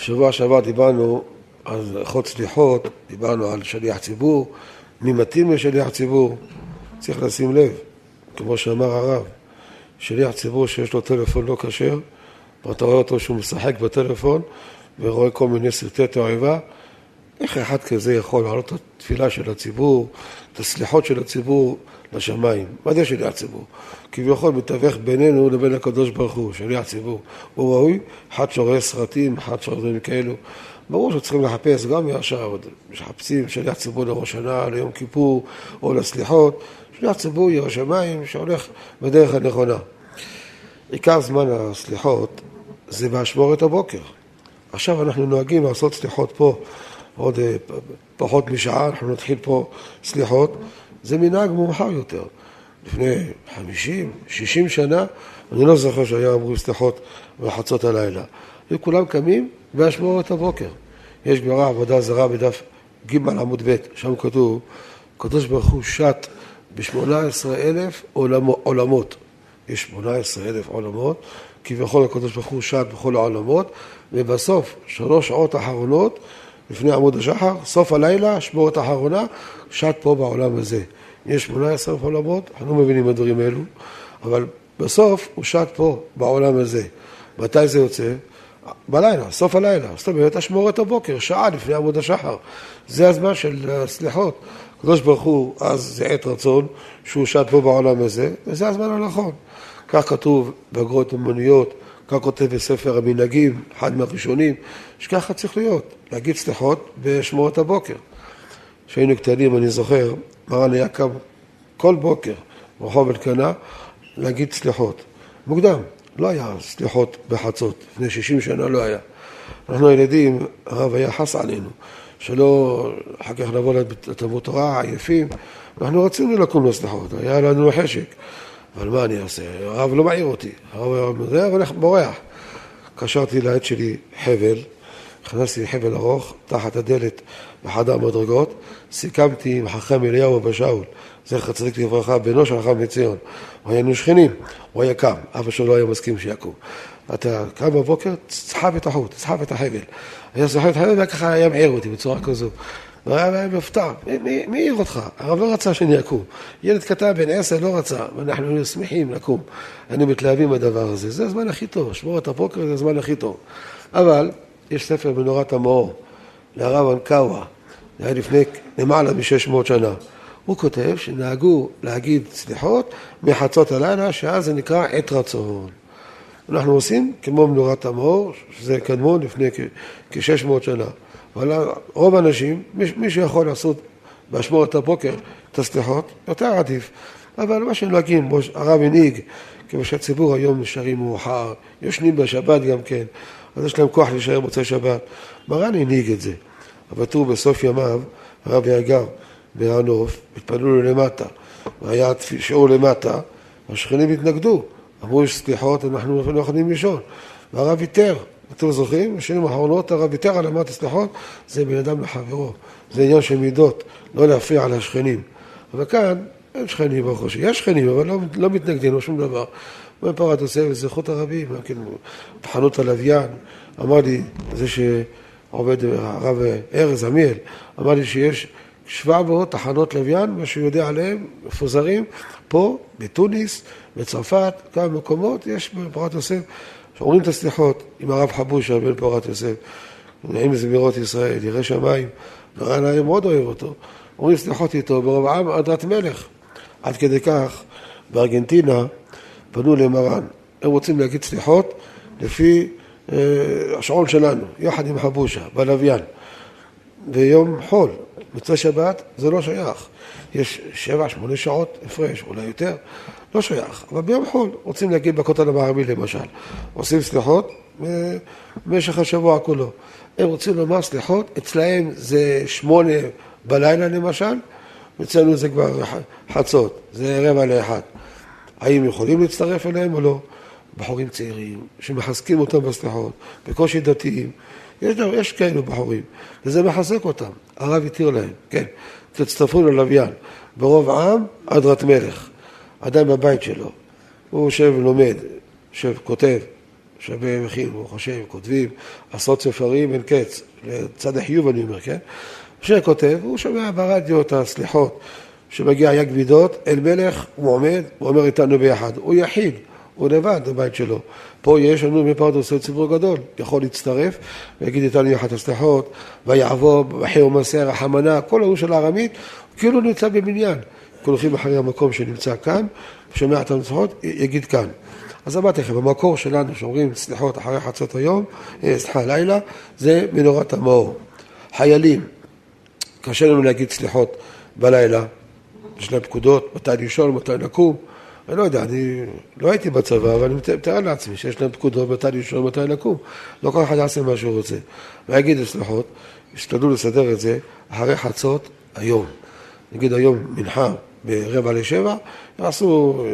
שבוע שעבר דיברנו על הלכות סליחות, דיברנו על שליח ציבור, מי מתאים לשליח ציבור, צריך לשים לב, כמו שאמר הרב, שליח ציבור שיש לו טלפון לא כשר, ואתה רואה אותו שהוא משחק בטלפון ורואה כל מיני סרטי תועבה, איך אחד כזה יכול להעלות את התפילה של הציבור, את הסליחות של הציבור לשמיים? מה זה שליח ציבור? כביכול מתווך בינינו לבין הקדוש ברוך הוא, שליח ציבור. הוא ראוי, אחד שרואה סרטים, אחד שרואה דברים כאלו. ברור שצריכים לחפש גם מעכשיו, מחפשים שליח ציבור לראש שנה, ליום כיפור או לסליחות, שליח ציבור ירא שמיים שהולך בדרך הנכונה. עיקר זמן הסליחות זה באשמורת הבוקר. עכשיו אנחנו נוהגים לעשות סליחות פה עוד אה, פחות משעה, אנחנו נתחיל פה סליחות. זה מנהג מאוחר יותר. לפני חמישים, שישים שנה, אני לא זוכר שהיה אמרו סליחות בחצות הלילה. היו כולם קמים באשמורת הבוקר. יש גמרא עבודה זרה בדף ג' עמוד ב', שם כתוב, הקדוש ברוך הוא שט ב-18 אלף עולמות. יש 18 אלף עולמות, כביכול הקדוש ברוך הוא שט בכל העולמות, ובסוף, שלוש שעות אחרונות, לפני עמוד השחר, סוף הלילה, שמורת אחרונה, שט פה בעולם הזה. יש 18 אלף עולמות, אנחנו לא מבינים הדברים האלו, אבל בסוף הוא שט פה בעולם הזה. מתי זה יוצא? בלילה, סוף הלילה. זאת אומרת, אשמורת הבוקר, שעה לפני עמוד השחר. זה הזמן של הסליחות. הקדוש ברוך הוא, אז זה עת רצון, שהוא שט פה בעולם הזה, וזה הזמן הנכון. כך כתוב באגרות אמנויות, כך כותב בספר המנהגים, אחד מהראשונים, שככה צריך להיות, להגיד סליחות בשמורת הבוקר. כשהיינו קטנים, אני זוכר, מרן היה קם כל בוקר ברחוב אלקנה להגיד סליחות. מוקדם, לא היה סליחות בחצות, לפני 60 שנה לא היה. אנחנו הילדים, הרב היה חס עלינו, שלא אחר כך לבוא לתלמוד תורה עייפים, אנחנו רצינו לקום לסליחות, היה לנו חשק. אבל מה אני אעשה? הרב לא מעיר אותי, הרב היה אומר, הולך בורח. קשרתי לעד שלי חבל, הכנסתי חבל ארוך תחת הדלת בחדר המדרגות, סיכמתי עם חכם אליהו אבא שאול, זכר צדיק לברכה, בנו של חכם מציון. היינו שכנים, הוא היה קם, אבא שלו לא היה מסכים שיקום. אתה קם בבוקר, תסחב את החוט, תסחב את החבל. היה סוחב את החבל וככה היה מעיר אותי בצורה כזו. והיה מופתע, מי העיר אותך? הרב לא רצה שאני אקום. ילד קטן בן עשר לא רצה, ואנחנו היינו שמחים לקום. היינו מתלהבים מהדבר הזה. זה הזמן הכי טוב, שמורת הבוקר זה הזמן הכי טוב. אבל יש ספר מנורת המאור לרב אנקאווה, זה היה לפני למעלה מ-600 שנה. הוא כותב שנהגו להגיד סליחות מחצות הלילה, שאז זה נקרא עת רצון. אנחנו עושים כמו מנורת המאור, שזה קדמון לפני כ-600 שנה. אבל רוב האנשים, מי, מי שיכול לעשות באשמורת הבוקר את הסליחות, יותר עדיף. אבל מה שנוהגים, הרב הנהיג, כמו שהציבור היום נשארים מאוחר, יושנים בשבת גם כן, אז יש להם כוח להישאר מוצאי שבת. מרן הנהיג את זה. אבל תראו, בסוף ימיו, הרב היה גר בהר נוף, לו למטה, והיה שיעור למטה, השכנים התנגדו, אמרו יש סליחות, אנחנו לא יכולים לישון, והרב ויתר, אתם זוכרים? בשנים האחרונות הרב ויתר על אמת הסליחות, זה בן אדם לחברו, זה עניין של מידות, לא להפריע לשכנים. אבל כאן אין שכנים ברוך השם, יש שכנים, אבל לא, לא מתנגדים, לא שום דבר. אומר פרת יוסף, זכות הרבים, כן, תחנות הלוויין, אמר לי, זה שעובד הרב ארז עמיאל, אמר לי שיש 700 תחנות לוויין, מה שהוא יודע עליהם, מפוזרים, פה, בתוניס, בצרפת, כמה מקומות, יש בפרת יוסף אומרים את הסליחות עם הרב חבושה בן פורת יוסף, נעים זמירות ישראל, ירא שמיים, מרן היה מאוד אוהב אותו. אומרים סליחות איתו ברוב עם עדת מלך. עד כדי כך, בארגנטינה פנו למרן. הם רוצים להגיד סליחות לפי השעון שלנו, יחד עם חבושה, בלוויין. ביום חול, מצווה שבת, זה לא שייך. יש שבע, שמונה שעות הפרש, אולי יותר. לא שייך, אבל ביום חול רוצים להגיד בכותל המערבי למשל, עושים סליחות במשך השבוע כולו. הם רוצים לומר סליחות, אצלהם זה שמונה בלילה למשל, אצלנו זה כבר חצות, זה רבע לאחד. האם יכולים להצטרף אליהם או לא? בחורים צעירים שמחזקים אותם בסליחות, בקושי דתיים, יש, יש כאלו בחורים, וזה מחזק אותם. הרב התיר להם, כן, תצטרפו ללוויין, ברוב עם עדרת מלך. אדם בבית שלו, הוא יושב ולומד, יושב, כותב, שווה מכין, הוא חושב, כותבים עשרות ספרים אין קץ, לצד החיוב אני אומר, כן? משה כותב, הוא שומע ברדיו את הסליחות, שמגיע יג מידות, אל מלך, הוא עומד, הוא אומר איתנו ביחד, הוא יחיד, הוא לבד בבית שלו. פה יש לנו מפרד עושה ציבור גדול, יכול להצטרף ויגיד איתנו יחד הסליחות, ויעבור, בחיר ומסר, רחמנה, כל ההוא של הארמית, כאילו נמצא בבניין. כל הולכים אחרי המקום שנמצא כאן, שומע את הסליחות, יגיד כאן. אז אמרתי לכם, במקור שלנו שאומרים סליחות אחרי חצות היום, אה, סליחה, לילה, זה מנורת המאור. חיילים, קשה לנו להגיד סליחות בלילה, יש להם פקודות, מתי לישון, מתי לקום. אני לא יודע, אני לא הייתי בצבא, אבל אני מתאר לעצמי שיש להם פקודות מתי לישון, מתי לקום. לא כל אחד יעשה מה שהוא רוצה. ויגיד סליחות, ישתדלו לסדר את זה אחרי חצות היום. נגיד היום מנחה ברבע לשבע, יעשו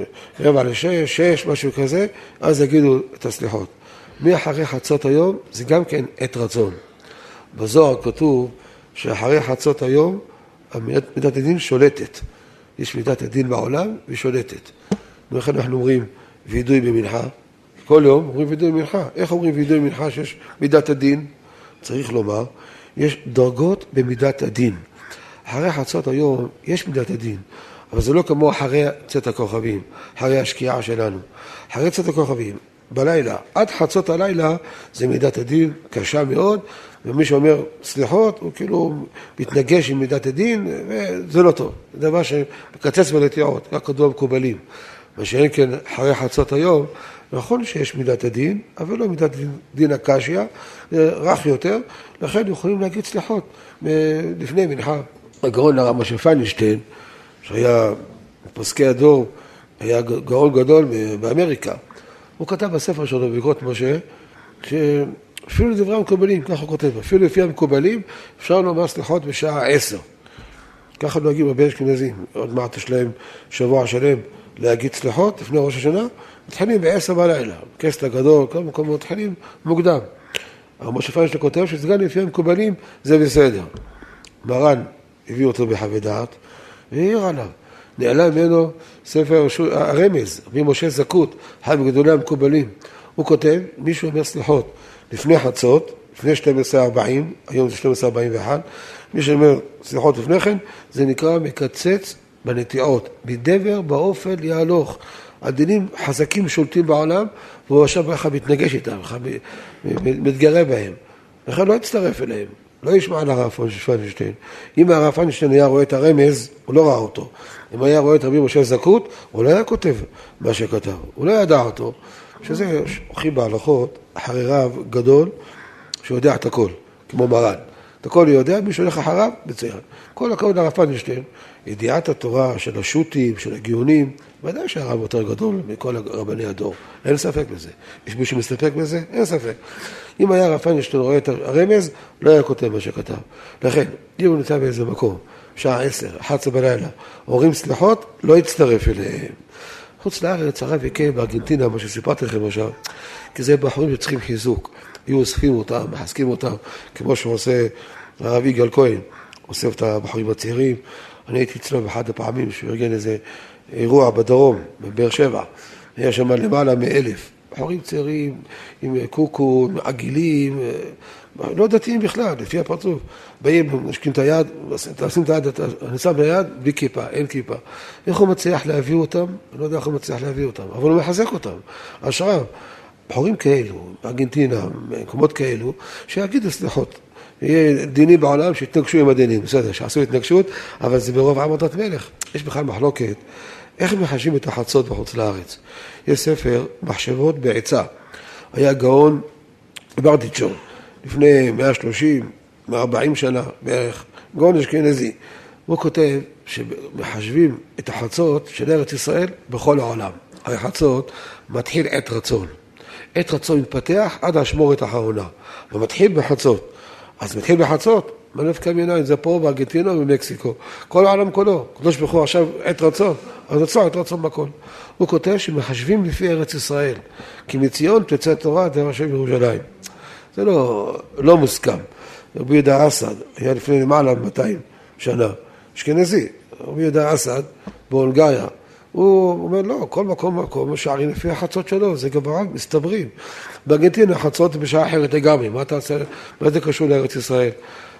רבע לשש, שש, משהו כזה, אז יגידו את הסליחות. מאחרי חצות היום זה גם כן עת רצון. בזוהר כתוב שאחרי חצות היום מידת הדין שולטת. יש מידת הדין בעולם והיא שולטת. ולכן אנחנו אומרים וידוי במנחה. כל יום אומרים וידוי במנחה. איך אומרים וידוי במנחה שיש מידת הדין? צריך לומר, יש דרגות במידת הדין. אחרי חצות היום יש מידת הדין, אבל זה לא כמו אחרי צאת הכוכבים, אחרי השקיעה שלנו. אחרי צאת הכוכבים, בלילה, עד חצות הלילה זה מידת הדין קשה מאוד, ומי שאומר סליחות, הוא כאילו מתנגש עם מידת הדין, וזה לא טוב. זה דבר שמקצץ בנטיעות, כך כתוב המקובלים. מה שאין כן אחרי חצות היום, נכון שיש מידת הדין, אבל לא מידת דין הקשיא, זה רך יותר, לכן יכולים להגיד סליחות לפני מנחה. הגאון הרב משה פיינשטיין, שהיה פוסקי הדור, היה גאון גדול באמריקה. הוא כתב בספר שלו, בקרות משה, שאפילו לדברי המקובלים, ככה הוא כותב, אפילו לפי המקובלים, אפשר לומר סליחות בשעה עשר. ככה נוהגים הרבה אשכנזים, עוד מעט יש להם שבוע שלם להגיד סליחות לפני ראש השנה, מתחילים בעשר בלילה, כסת הגדול, כל מקום מתחילים מוקדם. אבל משה פיינשטיין כותב שסגן לפי המקובלים זה בסדר. מרן הביא אותו בחוות דעת והעיר עליו. נעלם ממנו ספר הרמז, רבי משה זכות, אחד מגדולי המקובלים. הוא כותב, מישהו אומר סליחות לפני חצות, לפני 12.40, היום זה 12.41, מי שאומר סליחות לפני כן, זה נקרא מקצץ בנטיעות, מדבר באופן יהלוך. הדינים חזקים שולטים בעולם, והוא עכשיו ככה מתנגש איתם, מתגרה בהם. לכן לא יצטרף אליהם. לא ישמע על הרב פיינשטיין. אם הרב פיינשטיין היה רואה את הרמז, הוא לא ראה אותו. אם היה רואה את רבי משה זכות, הוא לא היה כותב מה שכתב. הוא לא ידע אותו. שזה הולכים בהלכות אחרי רב גדול שיודע את הכל, כמו מרן. את הכל יודע, מי שהולך אחריו, מצוין. כל הכבוד לרב פיינשטיין, ידיעת התורה של השו"תים, של הגאונים, ודאי שהרב יותר גדול מכל רבני הדור, אין ספק בזה. יש מישהו מסתפק בזה? אין ספק. אם היה הרב פיינשטיין רואה את הרמז, לא היה כותב מה שכתב. לכן, אם הוא נמצא באיזה מקום, שעה עשר, אחת עשרה בלילה, אומרים סליחות, לא יצטרף אליהם. חוץ לארץ, הרב הכה בארגנטינה, מה שסיפרתי לכם עכשיו, כי זה בחורים שצריכים חיזוק. היו אוספים אותם, מחזקים אותם, כמו שעושה הרב יגאל כהן, אוסף את הבחורים הצעירים. אני הייתי אצלו באחד הפעמים שהוא ארגן איזה אירוע בדרום, בבאר שבע. היה שם למעלה מאלף. בחורים צעירים, עם קוקו, עם עגילים, לא דתיים בכלל, לפי הפרצוף. באים, משקים את היד, תשים את היד, אני שם ביד, בלי כיפה, אין כיפה. איך הוא מצליח להביא אותם? אני לא יודע איך הוא מצליח להביא אותם, אבל הוא מחזק אותם. השראה. בחורים כאלו, בארגנטינה, במקומות כאלו, שיגידו סליחות. יהיה דינים בעולם שיתנגשו עם הדינים, בסדר, שעשו התנגשות, אבל זה ברוב עמדת מלך. יש בכלל מחלוקת איך מחשבים את החצות בחוץ לארץ. יש ספר, מחשבות בעצה. היה גאון ברדיצ'ון, לפני 130, 140 שנה בערך, גאון אשכנזי. הוא כותב שמחשבים את החצות של ארץ ישראל בכל העולם. הרי חצות מתחיל עת רצון. עת רצון מתפתח עד האשמורת האחרונה, ומתחיל בחצות. אז מתחיל בחצות, מנף קמיניים, זה פה בארגנטינה ובמקסיקו. כל העולם כולו. קדוש ברוך הוא עכשיו עת רצון, אז רצון, עת רצון בכל. הוא כותב שמחשבים לפי ארץ ישראל, כי מציון תצא תורה דבר השם ירושלים. זה לא, לא מוסכם. רבי יהודה אסד היה לפני למעלה מ-200 שנה, אשכנזי. רבי יהודה אסד בהונגריה, הוא אומר, לא, כל מקום מקום שערים לפי החצות שלו, זה גמרא, מסתברים. בארגנטינה החצות בשעה אחרת לגמרי, מה אתה רוצה, מה זה קשור לארץ ישראל?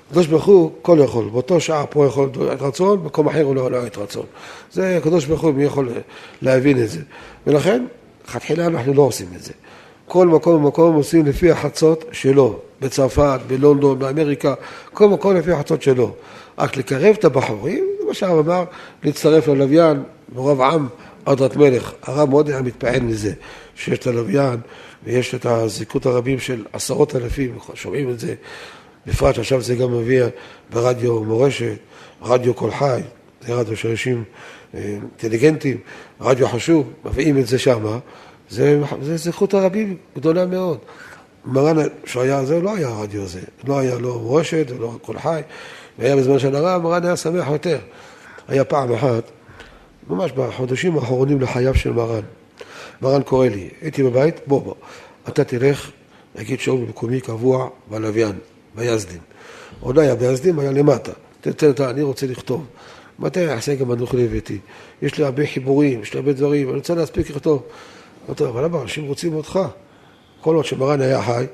הקדוש ברוך הוא כל יכול, באותו שעה פה יכול את רצון, במקום אחר הוא לא יכול את רצון. זה הקדוש ברוך הוא, מי יכול להבין את זה. ולכן, לכתחילה אנחנו לא עושים את זה. כל מקום ומקום עושים לפי החצות שלו, בצרפת, בלונדון, באמריקה, כל מקום לפי החצות שלו. רק לקרב את הבחורים, שהרב אמר, להצטרף ללוויין, מרוב עם, עדרת מלך. הרב מאוד היה מתפעל מזה, שיש את הלוויין ויש את הזיקות הרבים של עשרות אלפים, שומעים את זה, בפרט שעכשיו זה גם מביא ברדיו מורשת, רדיו קול חי, זה רדיו של אנשים אה, אינטליגנטים, רדיו חשוב, מביאים את זה שמה, זה, זה זכות הרבים גדולה מאוד. מרן, שהיה זה, לא היה הרדיו הזה, לא היה לו מורשת ולא קול חי, והיה בזמן של הרב, מרן היה שמח יותר. היה פעם אחת, ממש בחודשים האחרונים לחייו של מרן, מרן קורא לי, הייתי בבית, בוא בוא, אתה תלך להגיד שיעור במקומי קבוע בלוויין. ביזדים. עוד לא היה ביזדים, היה למטה. תתן אותה, אני רוצה לכתוב. מתי יעשה גם אנוכי לביתי? יש לי הרבה חיבורים, יש לי הרבה דברים, אני רוצה להספיק לכתוב. אמרתי אבל למה אנשים רוצים אותך? כל עוד שמרן היה חי,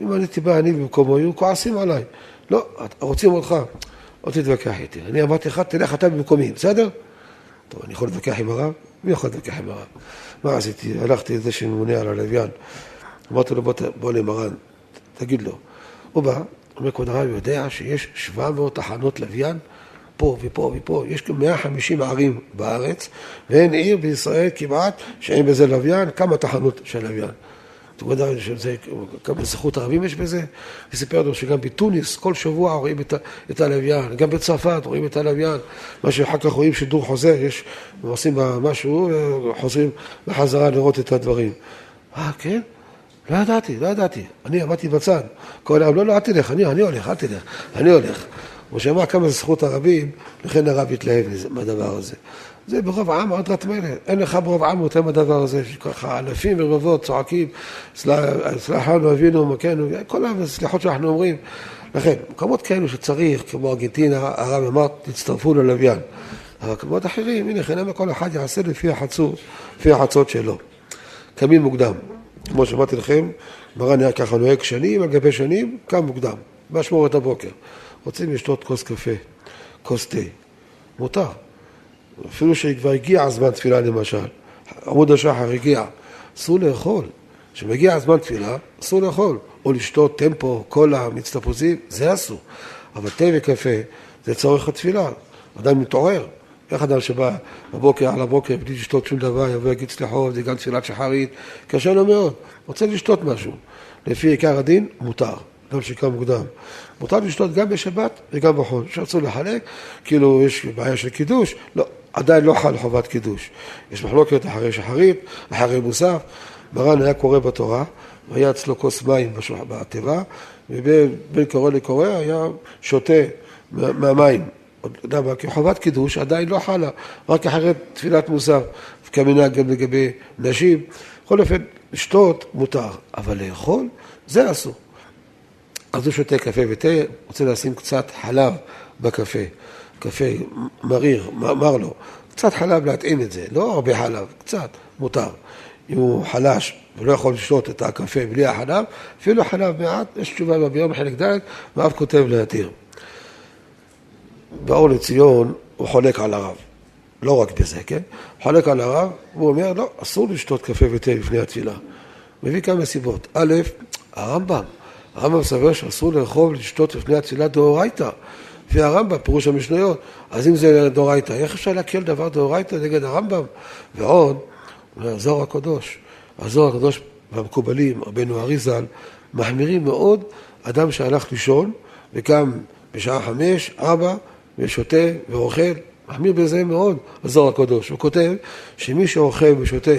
אם אני תיבא אני במקומו, היו כועסים עליי. לא, רוצים אותך. לא תתווכח איתי. אני אמרתי לך, תלך אתה במקומי, בסדר? טוב, אני יכול להתווכח עם הרב? מי יכול להתווכח עם הרב? מה עשיתי? הלכתי לזה שממונה על הלוויין. אמרתי לו, בוא, בוא למרן, תגיד לו. הוא בא, אומר כבוד הרב יודע שיש 700 תחנות לוויין פה ופה ופה, יש כ 150 ערים בארץ ואין עיר בישראל כמעט שאין בזה לוויין, כמה תחנות של לוויין. אתה יודע שזה, כמה זכות ערבים יש בזה? הוא סיפר לנו שגם בתוניס כל שבוע רואים את, הלוויין, גם בצרפת רואים את הלוויין, מה שאחר כך רואים שידור חוזר, יש, עושים משהו וחוזרים בחזרה לראות את הדברים. אה, כן? לא ידעתי, לא ידעתי. אני עמדתי בצד. כל העם, לא, לא, אל תלך, אני, אני הולך, אל תלך, אני הולך. כמו שאמר כמה זכות הרבים, לכן הרב התלהב מהדבר הזה. זה ברוב העם עוד רט מלך, אין לך ברוב עם יותר מהדבר הזה, שככה אלפים ורבבות צועקים, סלחנו אבינו ומכנו, כל הסליחות שאנחנו אומרים. לכן, מקומות כאלו שצריך, כמו ארגנטינה, הרב אמר, תצטרפו ללוויין. אבל מקומות אחרים, הנה, חינם כל אחד יעשה לפי החצות, לפי החצות שלו. קמים מוקדם. כמו שאמרתי לכם, מרן היה ככה נוהג שנים על גבי שנים, קם מוקדם, באשמורת הבוקר. רוצים לשתות כוס קפה, כוס תה, מותר. אפילו שכבר הגיע הזמן תפילה למשל, עמוד השחר הגיע, אסור לאכול. כשמגיע הזמן תפילה, אסור לאכול. או לשתות טמפו, קולה, מיץ תפוזים, זה אסור. אבל תה וקפה זה צורך התפילה. אדם מתעורר. איך אדם שבא בבוקר, על הבוקר, בלי לשתות שום דבר, יבוא ויגיד סליחות, זה גם תפילת שחרית, קשה לו מאוד, רוצה לשתות משהו. לפי עיקר הדין, מותר, גם שקם מוקדם. מותר לשתות גם בשבת וגם בחול. שרצו לחלק, כאילו יש בעיה של קידוש, לא, עדיין לא חל חובת קידוש. יש מחלוקת אחרי שחרית, אחרי מוסף. מרן היה קורא בתורה, והיה אצלו כוס מים בתיבה, ובין קורא לקורא היה שותה מהמים. אתה יודע מה, כי חובת קידוש עדיין לא חלה, רק אחרי תפילת מוסר, כמנהג גם לגבי נשים. בכל אופן, לשתות מותר, אבל לאכול, זה אסור. אז הוא שותה קפה ותה, רוצה לשים קצת חלב בקפה, קפה מריר, מר לו, קצת חלב להתאים את זה, לא הרבה חלב, קצת, מותר. אם הוא חלש ולא יכול לשתות את הקפה בלי החלב, אפילו חלב מעט, יש תשובה ביום חלק ד', ואף כותב להתיר. באור לציון הוא חולק על הרב, לא רק בזה, כן? חולק על הרב, הוא אומר, לא, אסור לשתות קפה ותה לפני התפילה. מביא כמה סיבות. א', הרמב"ם, הרמב"ם סבר שאסור לאכול ולשתות לפני התפילה דאורייתא. לפי הרמב"ם, פירוש המשניות. אז אם זה דאורייתא, איך אפשר להקל דבר דאורייתא נגד הרמב"ם? ועוד, הזוהר הקדוש. הזוהר הקדוש והמקובלים, רבנו אריזל, מחמירים מאוד אדם שהלך לישון וקם בשעה חמש, ארבע, ושותה ואוכל, מחמיר בזה מאוד, הזוהר הקדוש. הוא כותב שמי שאוכל ושותה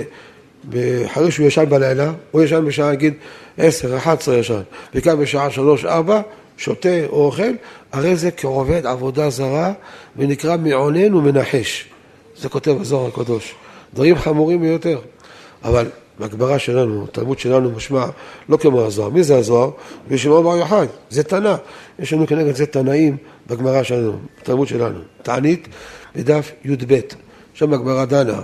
אחרי שהוא ישן בלילה, הוא ישן בשעה נגיד עשר, אחת עשרה ישן, וקם בשעה שלוש, ארבע, שותה או אוכל, הרי זה כעובד עבודה זרה ונקרא מעונן ומנחש. זה כותב הזוהר הקדוש. דברים חמורים ביותר. אבל בגמרא שלנו, תלמוד שלנו משמע לא כמו הזוהר. מי זה הזוהר? בשמעון בר יוחאי, זה תנא. יש לנו כנגד זה תנאים בגמרא שלנו, בתלמוד שלנו. תענית בדף י"ב, שם הגמרא דנה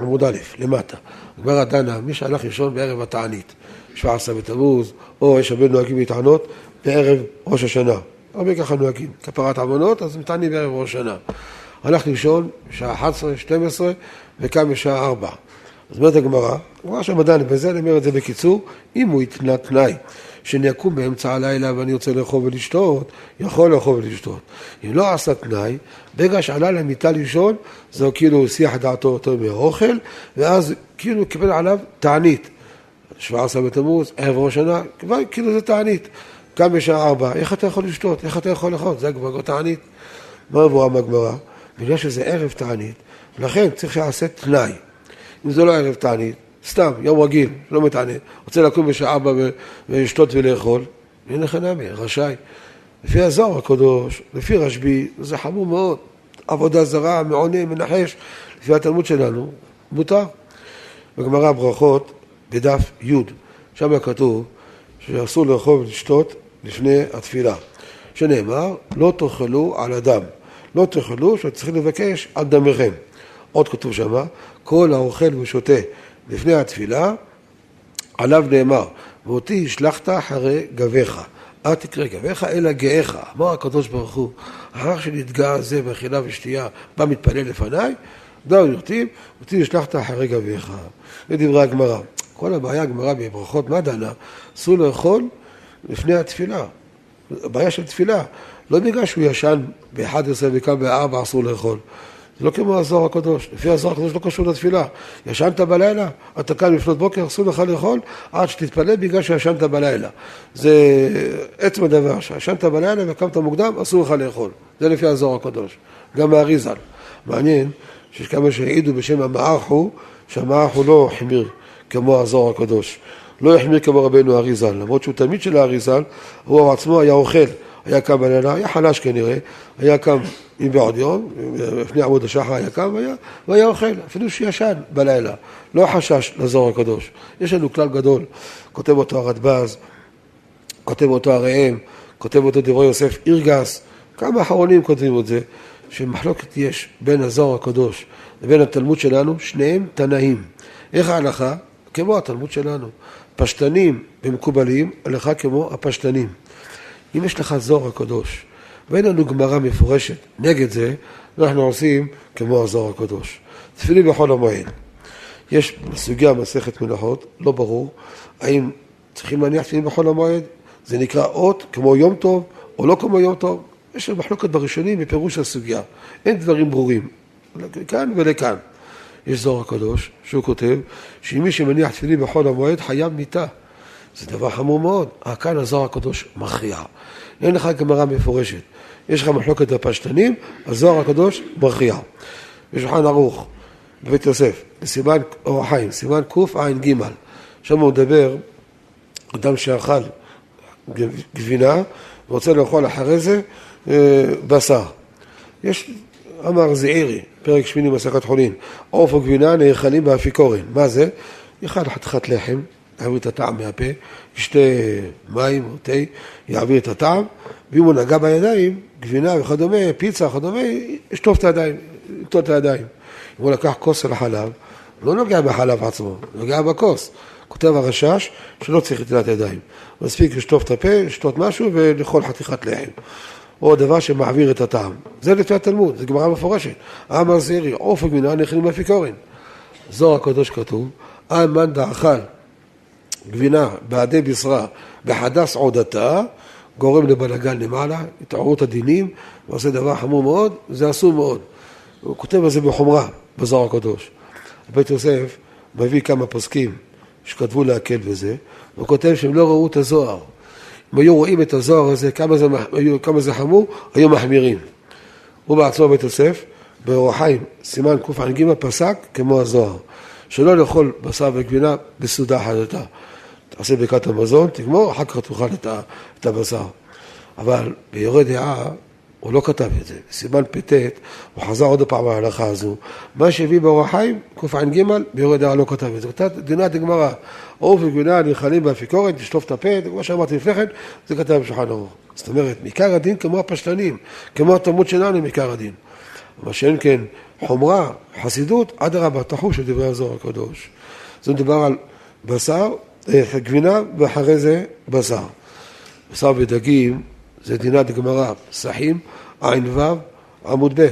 עמוד א', למטה. הגמרא דנה, מי שהלך לישון בערב התענית, 17 בתמוז, או יש הרבה נוהגים להתענות בערב ראש השנה. הרבה ככה נוהגים, כפרת עוונות, אז מתענים בערב ראש השנה. הלך לישון בשעה 11, 12, וקם בשעה 4. אז אומרת הגמרא, הגמרא שם דנה בזה, אני אומר את זה בקיצור, אם הוא התנה תנאי שאני אקום באמצע הלילה ואני רוצה לאכול ולשתות, יכול לאכול ולשתות. אם לא עשה תנאי, ברגע שעלה למיטה לישון, זה כאילו הסיח דעתו יותר מהאוכל, ואז כאילו קיבל עליו תענית. 17 בתמוז, ערב ראש שנה, כבר כאילו זה תענית. קם בשעה 4, איך אתה יכול לשתות? איך אתה יכול לאכול? זה כבר תענית. מה מבואר מהגמרא? בגלל שזה ערב תענית, ולכן צריך שיעשה תנאי. אם זה לא ערב תענית, סתם, יום רגיל, לא מתענית, רוצה לקום בשעה ארבע ולשתות ולאכול, אין לך נמי, רשאי. לפי הזוהר הקדוש, לפי רשב"י, זה חמור מאוד. עבודה זרה, מעונה, מנחש, לפי התלמוד שלנו, מותר. בגמרא ברכות, בדף י', שם כתוב שאסור לאכול ולשתות לפני התפילה. שנאמר, לא תאכלו על הדם. לא תאכלו, שצריכים לבקש על דמכם. עוד כתוב שמה, כל האוכל ושותה לפני התפילה, עליו נאמר, ואותי השלכת אחרי גביך. אל תקרא גביך, אלא גאיך. אמר הקדוש ברוך הוא, אחר שנתגע זה באכילה ושתייה, בא מתפלל לפניי, דאו ירטיב, אותי השלכת אחרי גביך. זה דברי הגמרא. כל הבעיה, הגמרא בברכות, מה דנה? אסור לאכול לפני התפילה. הבעיה של תפילה. לא בגלל שהוא ישן ב-11 וקם ב-4 אסור לאכול. זה לא כמו הזוהר הקדוש. לפי הזוהר הקדוש לא קשור לתפילה. ישנת בלילה, אתה קם לפנות בוקר, אסור לך לאכול עד שתתפלל בגלל שישנת בלילה. זה עצם הדבר, שישנת בלילה וקמת מוקדם, אסור לך לאכול. זה לפי הזוהר הקדוש. גם מהאריזל. מעניין שיש כמה שהעידו בשם המערכו, שהמערכו לא החמיר כמו הזוהר הקדוש. לא החמיר כמו רבנו אריזל, למרות שהוא תלמיד של האריזל, הוא עצמו היה אוכל. היה קם בלילה, היה חלש כנראה, היה קם אם בעוד יום, לפני עמוד השחר היה קם והיה, והיה אוכל, אפילו שישן בלילה, לא חשש לזוהר הקדוש. יש לנו כלל גדול, כותב אותו הרדב"ז, כותב אותו הראם, כותב אותו דברי יוסף אירגס, כמה אחרונים כותבים את זה, שמחלוקת יש בין הזוהר הקדוש לבין התלמוד שלנו, שניהם תנאים. איך ההלכה? כמו התלמוד שלנו. פשטנים ומקובלים, הלכה כמו הפשטנים. אם יש לך זוהר הקדוש, ואין לנו גמרא מפורשת נגד זה, אנחנו עושים כמו הזוהר הקדוש. תפילים בחול המועד. יש בסוגיה מסכת מלאכות, לא ברור, האם צריכים להניח תפילים בחול המועד? זה נקרא אות כמו יום טוב, או לא כמו יום טוב? יש מחלוקת בראשונים בפירוש הסוגיה. אין דברים ברורים, לכאן ולכאן. יש זוהר הקדוש, שהוא כותב, שמי שמניח תפילים בחול המועד חייב מיתה. זה דבר חמור מאוד. כאן הזוהר הקדוש מכריע. אין לך גמרא מפורשת. יש לך מחלוקת הפשטנים, הזוהר הקדוש מכריע. בשולחן ערוך, בבית יוסף, בסימן אור החיים, סימן קע"ג, שם הוא מדבר, אדם שאכל גבינה ורוצה לאכול אחרי זה אה, בשר. יש, אמר זעירי, פרק שמיני מסכת חולין, עוף וגבינה נאכלים באפיקורן. מה זה? יאכל חתיכת לחם, יעביר את הטעם מהפה, ישתה מים או תה, יעביר את הטעם, ואם הוא נגע בידיים, גבינה וכדומה, פיצה וכדומה, ישטוף את הידיים, יטול את הידיים. אם הוא לקח כוס של חלב, לא נוגע בחלב עצמו, נוגע בכוס. כותב הרשש שלא צריך לטילת ידיים. מספיק לשטוף את הפה, לשתות משהו ולאכול חתיכת לחם. או דבר שמעביר את הטעם. זה לפי התלמוד, זו גמרא מפורשת. אמר זירי, עוף וגבינה נכנים באפיקורן. זוהר הקדוש כתוב, אמן דאכל גבינה בעדי בשרה בחדס עודתה, גורם לבלגן למעלה, התעוררות הדינים, ועושה דבר חמור מאוד, זה אסור מאוד. הוא כותב על זה בחומרה, בזוהר הקדוש. בית יוסף מביא כמה פוסקים שכתבו להקל בזה, הוא כותב שהם לא ראו את הזוהר. אם היו רואים את הזוהר הזה, כמה זה, כמה זה חמור, היו מחמירים. הוא בעצמו בית יוסף, באור החיים, סימן קע"ג פסק כמו הזוהר, שלא לאכול בשר וגבינה בסעודה חדתה. תעשה ברכת המזון, תגמור, אחר כך תאכל את הבשר. אבל ביורה דעה, הוא לא כתב את זה. בסימן פט, הוא חזר עוד פעם על ההלכה הזו. מה שהביא באור החיים, קע"ג, ביורה דעה לא כתב את זה. כתב דינה דגמרא, עוף וגבינה נאכלים באפיקורת, תשטוף את הפה, כמו שאמרתי לפני כן, זה כתב בשולחן ערוך. זאת אומרת, מעיקר הדין כמו הפשטנים, כמו התלמוד שלנו, מעיקר הדין. מה שאין כן חומרה, חסידות, אדרבה, תחוש את דברי הזוהר הקדוש. זה מדובר על בשר, אה, גבינה, ואחרי זה בשר. בשר ודגים זה דינת גמרא, סחים, ע"ו, עמוד ב'.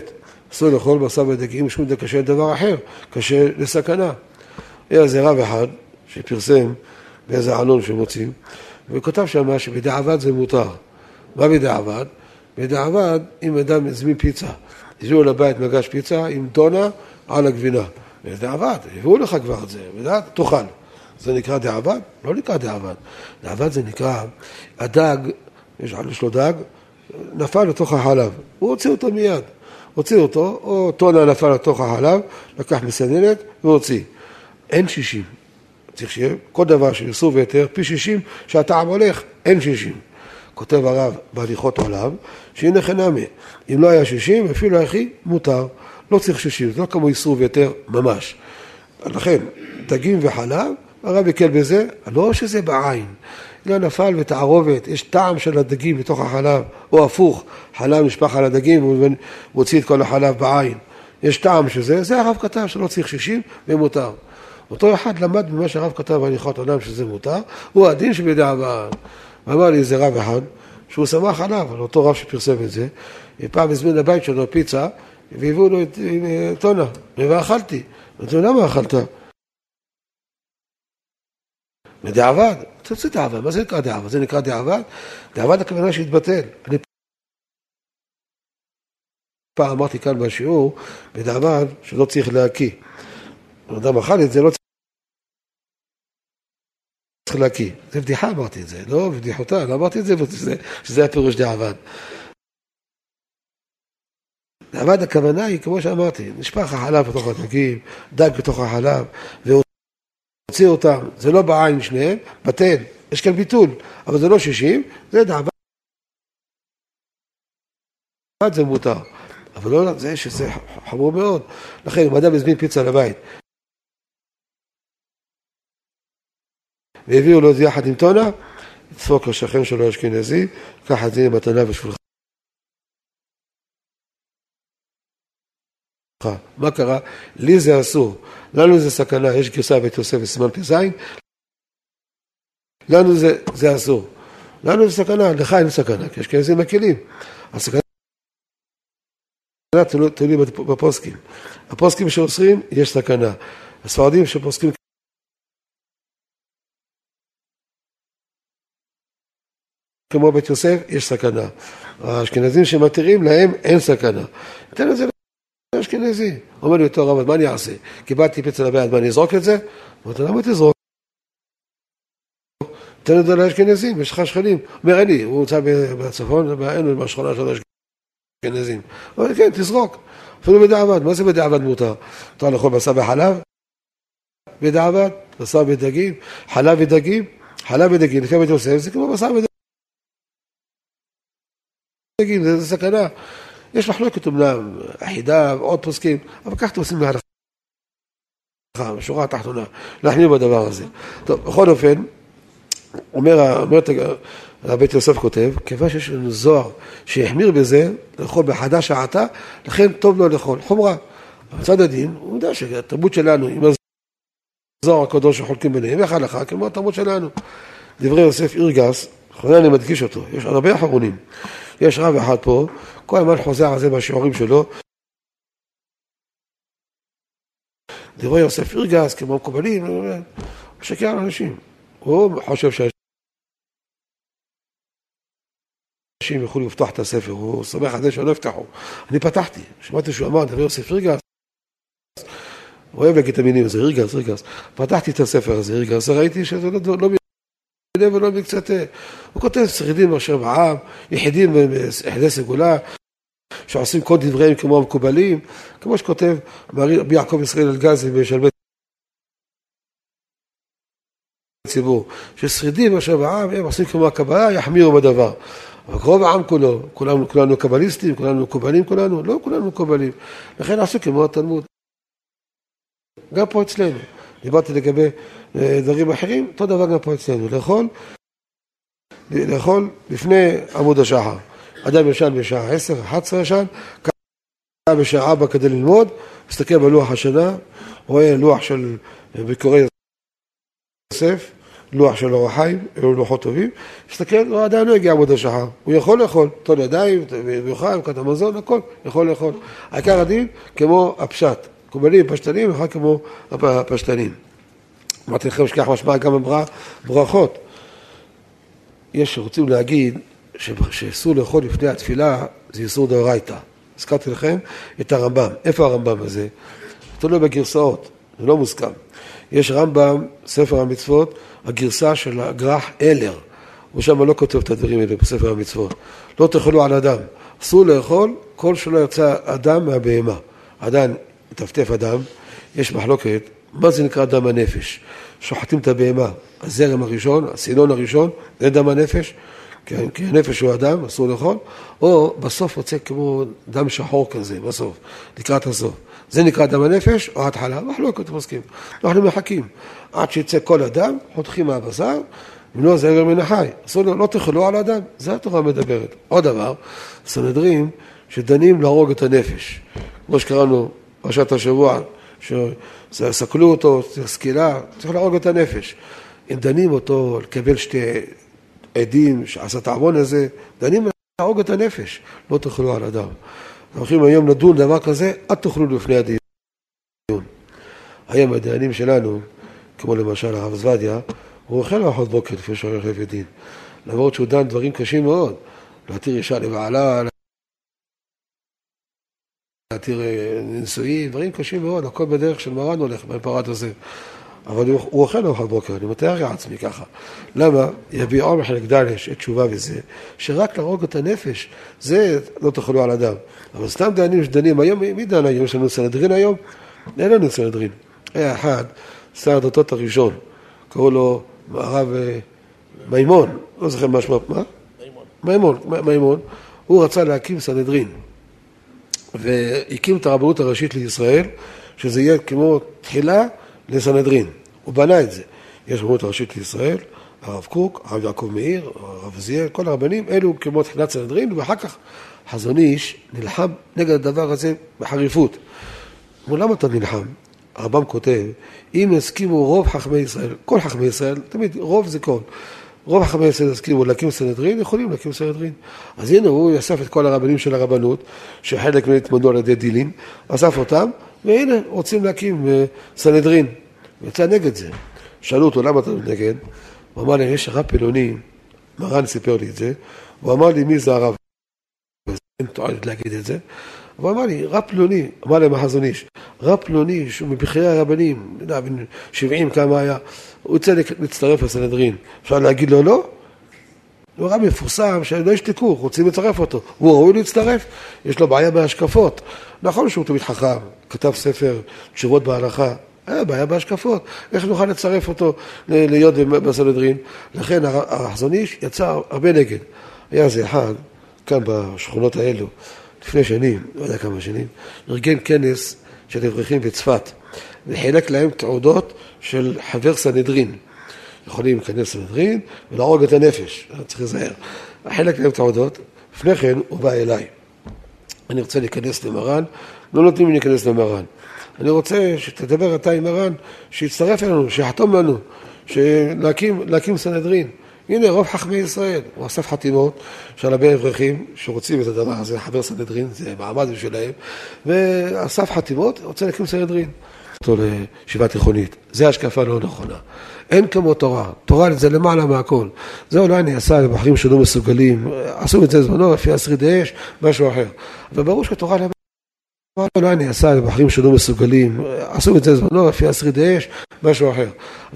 אסור לאכול בשר ודגים משום זה קשה לדבר אחר, קשה לסכנה. היה איזה רב אחד שפרסם באיזה עלון שמוצאים, וכותב שם שבדיעבד זה מותר. מה בדיעבד? בדיעבד, אם אדם הזמין פיצה, הביאו לבית מגש פיצה עם טונה על הגבינה. בדיעבד, הביאו לך כבר את זה, ודעת, תאכל. זה נקרא דיעבד? לא נקרא דיעבד. דיעבד זה נקרא, הדג, יש לו דג, נפל לתוך החלב, הוא הוציא אותו מיד. הוציא אותו, או טונה נפל לתוך החלב, לקח מסננת והוציא. אין שישים. צריך שיהיה כל דבר של איסור והיתר, פי שישים, שהטעם הולך, אין שישים. כותב הרב בהליכות עולם, שהנה חינמי, אם לא היה שישים, אפילו הכי מותר. לא צריך שישים, זה לא כמו איסור והיתר ממש. לכן, דגים וחלב, הרב יקל בזה, לא שזה בעין. לא נפל ותערובת, יש טעם של הדגים בתוך החלב, או הפוך, חלב נשפך על הדגים ומוציא את כל החלב בעין. יש טעם שזה, זה הרב כתב שלא צריך שישים ומותר. אותו אחד למד ממה שהרב כתב בהליכות עולם שזה מותר, הוא הדין שבדיעבד. ואמר לי איזה רב אחד, שהוא שמח עליו, על אותו רב שפרסם את זה, פעם הזמין לבית שלו פיצה, והביאו לו את טונה, ואכלתי. אמרתי לו, למה אכלת? בדיעבד. תוציא דעבד, מה זה נקרא דעבד? זה נקרא דעבד? דעבד הכוונה שהתבטל. אני פעם אמרתי כאן בשיעור, בדיעבד, שלא צריך להקיא. אדם אכל את זה, לא צריך להקיא. זה בדיחה אמרתי את זה, לא בדיחותה, לא אמרתי את זה, שזה הפירוש דעבד. דעבד הכוונה היא, כמו שאמרתי, נשפך החלב בתוך הדגים, דג בתוך החלב, והוא הוציא אותם, זה לא בעין שניהם, בטל, יש כאן ביטול, אבל זה לא שישים, זה דעבד זה מותר, אבל לא זה שזה חמור מאוד, לכן אם אדם הזמין פיצה לבית והביאו לו את זה יחד עם טונה, ידפוק לשכן שלו אשכנזי, קח את זה מתנה בשבילך. מה קרה? לי זה אסור, לנו זה סכנה, יש גרסה בית יוסף בסימן פ"ז, לנו זה, אסור. לנו זה סכנה, לך אין סכנה, כי יש כאלה זה מקלים. הסכנה תלוי בפוסקים. הפוסקים שאוסרים, יש סכנה. הספרדים שפוסקים כמו בית יוסף, יש סכנה. האשכנזים שמתירים להם, אין סכנה. תן את זה לאשכנזי. אומר לי אותו רב, מה אני אעשה? קיבלתי פצע לבית, מה אני אזרוק את זה? אמרתי, למה תזרוק? תן את זה לאשכנזים, יש לך שכנים. אומר, אין לי, הוא נמצא בצפון, אין בשכונה של האשכנזים. אומר, כן, תזרוק. אפילו בדיעבד, מה זה בדיעבד מותר? מותר לאכול בשר וחלב? בדיעבד, בשר ודגים, חלב ודגים, חלב ודגים, לפי בית יוסף זה כמו בשר ודגים, זה סכנה. יש מחלוקת אומנם, אחידה, עוד פוסקים, אבל כך אתם עושים מהלכה, בשורה התחתונה, להחמיר בדבר הזה. טוב, בכל אופן, אומר, אומר הבית יוסף כותב, כיוון שיש לנו זוהר שהחמיר בזה, לאכול בחדה שעתה, לכן טוב לו לאכול. חומרה. מצד הדין, הוא יודע שהתרבות שלנו, עם הזוהר הקדוש שחולקים ביניהם, איך הלכה, כמו התרבות שלנו. דברי יוסף אירגס, אחרונה אני מדגיש אותו, יש הרבה אחרונים. יש רב אחד פה, כל הזמן חוזר על זה בשיעורים שלו. דברי יוסף אירגס, כמו מקובלים, הוא משקר לאנשים. הוא חושב שאנשים יוכלו לפתוח את הספר, הוא שמח על זה שלא יפתחו. אני פתחתי, שמעתי שהוא אמר, דבר יוסף ריגס, הוא אוהב להגיד את המילים, זה ריגס, ריגס. פתחתי את הספר הזה, ריגס, וראיתי שזה לא, לא ולא מקצתה. הוא כותב שרידים אשר בעם, יחידים ביחידי סגולה, שעושים כל דבריהם כמו המקובלים, כמו שכותב רבי יעקב ישראל אלגזי בשלמי ציבור, ששרידים אשר בעם הם עושים כמו הקבלה, יחמירו בדבר. אבל רוב העם כולו, כולנו, כולנו קבליסטים, כולנו מקובלים כולנו, לא כולנו מקובלים. לכן עשו כמו התלמוד. גם פה אצלנו. דיברתי לגבי אה, דברים אחרים, אותו דבר גם פה אצלנו. לאכול, לאכול לפני עמוד השחר. אדם ישן בשעה 10, 11 ישן, בשעה אבא כדי ללמוד, מסתכל בלוח השנה, רואה לוח של ביקורי יוסף, לוח של אור החיים, אלו לוחות טובים, מסתכל, הוא עדיין לא הגיע עמוד השחר, הוא יכול לאכול, טול ידיים, ויאכל, מבחינת המזון, הכל, יכול לאכול. העיקר הדין כמו הפשט, מקובלים, פשטנים, ואחר כמו הפשטנים. אמרתי לכם שכך משמע גם בברכות. יש שרוצים להגיד שאסור לאכול לפני התפילה זה איסור דאורייתא. הזכרתי לכם את הרמב"ם. איפה הרמב"ם הזה? תלוי בגרסאות, זה לא מוסכם. יש רמב"ם, ספר המצוות, הגרסה של הגרח אלר. הוא שם לא כותב את הדברים האלה בספר המצוות. לא תאכלו על אדם. אסור לאכול כל שלא יצא אדם מהבהמה. עדיין מטפטף אדם, יש מחלוקת, מה זה נקרא דם הנפש? שוחטים את הבהמה, הזרם הראשון, הסילון הראשון, זה דם הנפש, כי הנפש הוא אדם, אסור לאכול, או בסוף יוצא כמו דם שחור כזה, בסוף, לקראת הסוף. זה נקרא דם הנפש או התחלה, מחלוקת מסכים. אנחנו מחכים עד שיצא כל אדם, חותכים מהבשר, ולא זרם מן החי. אסור, לא תאכלו על אדם, זה התורה מדברת. עוד דבר, סנהדרין שדנים להרוג את הנפש. כמו שקראנו פרשת השבוע, שסקלו אותו, סקילה, צריך להרוג את הנפש. אם דנים אותו לקבל שתי עדים שעשה את העוון הזה, דנים להרוג את הנפש, לא תאכלו על אדם. הולכים היום לדון דבר כזה, אל תאכלו לפני הדיון. היום הדיינים שלנו, כמו למשל הרב זוודיה, הוא אוכל ארוחת בוקר לפני שהוא הולך לבית דין. למרות שהוא דן דברים קשים מאוד, להתיר אישה לבעלה, להתיר אה, נישואים, דברים קשים מאוד, הכל בדרך של מרן הולך בפרת הזה. אבל הוא, הוא אוכל ארוחת בוקר, אני מתאר לעצמי ככה. למה? יביא עומר חלק ד' שעת תשובה וזה, שרק להרוג את הנפש, זה לא תאכלו על אדם. אבל סתם דיינים שדנים היום, מי דן היום? יש לנו סנהדרין היום? אין לנו סנהדרין. היה אחד, שר הדתות הראשון, קראו לו הרב אה, מימון, לא זוכר מה שמו, מה? מימון. מימון, מימון. הוא רצה להקים סנהדרין, והקים את הרבנות הראשית לישראל, שזה יהיה כמו תחילה לסנהדרין. הוא בנה את זה. יש רבנות הראשית לישראל, הרב קוק, הרב יעקב מאיר, הרב עזיאל, כל הרבנים, אלו כמו תחילת סנהדרין, ואחר כך חזון איש נלחם נגד הדבר הזה בחריפות. אמרו, למה אתה נלחם? הרמב"ם כותב, אם הסכימו רוב חכמי ישראל, כל חכמי ישראל, תמיד רוב זה כל, רוב חכמי ישראל הסכימו להקים סנהדרין, יכולים להקים סנהדרין. אז הנה הוא אסף את כל הרבנים של הרבנות, שחלק מהם התמודדו על ידי דילים, אסף אותם, והנה רוצים להקים אה, סנהדרין. הוא יצא נגד זה. שאלו אותו למה אתה נגד? הוא אמר לי, יש רב פילוני, מרן סיפר לי את זה, הוא אמר לי מי זה הרב? אין תועלת להגיד את זה. הוא אמר לי, רב פלוני, אמר להם החזון איש, רב פלוני שהוא מבכירי הרבנים, לא יודע, בן 70 כמה היה, הוא רוצה להצטרף לסנהדרין. אפשר להגיד לו לא? הוא רב מפורסם שלא ישתקו, רוצים לצרף אותו. הוא ראוי להצטרף, יש לו בעיה בהשקפות. נכון שהוא תמיד חכם, כתב ספר תשובות בהלכה, היה בעיה בהשקפות, איך נוכל לצרף אותו להיות בסנהדרין? לכן החזון איש יצא הרבה נגד. היה איזה אחד, כאן בשכונות האלו, לפני שנים, לא יודע כמה שנים, ארגן כנס של אברכים בצפת, וחילק להם תעודות של חבר סנהדרין. יכולים להיכנס לסנהדרין ולהרוג את הנפש, צריך להיזהר. חילק להם תעודות, לפני כן הוא בא אליי. אני רוצה להיכנס למרן, לא נותנים לי להיכנס למרן. אני רוצה שתדבר אתה עם מרן, שיצטרף אלינו, שיחתום לנו, להקים סנהדרין. הנה, רוב חכמי ישראל, הוא אסף חתימות של הרבה אברכים שרוצים את הדבר הזה, חבר סנהדרין, זה מעמד בשבילהם, ואסף חתימות, רוצה להקים סנהדרין. אותו לישיבה תיכונית, זה השקפה לא נכונה. אין כמו תורה, תורה זה למעלה מהכל. זה אולי נעשה לבחרים שלא מסוגלים, עשו את זה זמנו, לפי השרידי אש, משהו אחר. אבל ברור שתורה למעלה אולי נעשה לבחרים שלא מסוגלים, עשו את זה זמנו לפי השרידי אש, משהו אחר.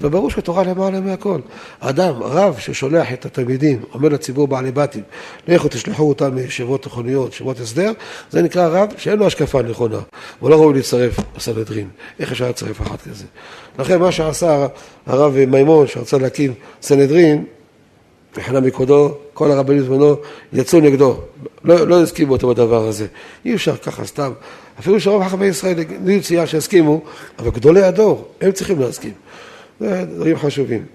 אבל ברור שתורה למעלה מהכל. אדם, רב ששולח את התלמידים, אומר לציבור בעלי בתים, לכו תשלחו אותם מישיבות תיכוניות, ישיבות הסדר, זה נקרא רב שאין לו השקפה נכונה, הוא לא ראוי להצטרף לסנהדרין. איך אפשר לצרף אחת כזה? לכן מה שעשה הרב מימון, שרצה להקים סנהדרין, מבחינה מקודו, כל הרבנים זמנו יצאו נגדו, לא, לא הסכימו אותו בדבר הזה. אי אפשר ככה סתם. אפילו שרוב חכמי ישראל נהיו צייה שהסכימו, אבל גדולי הדור, הם צריכים להסכים. זה דברים חשובים.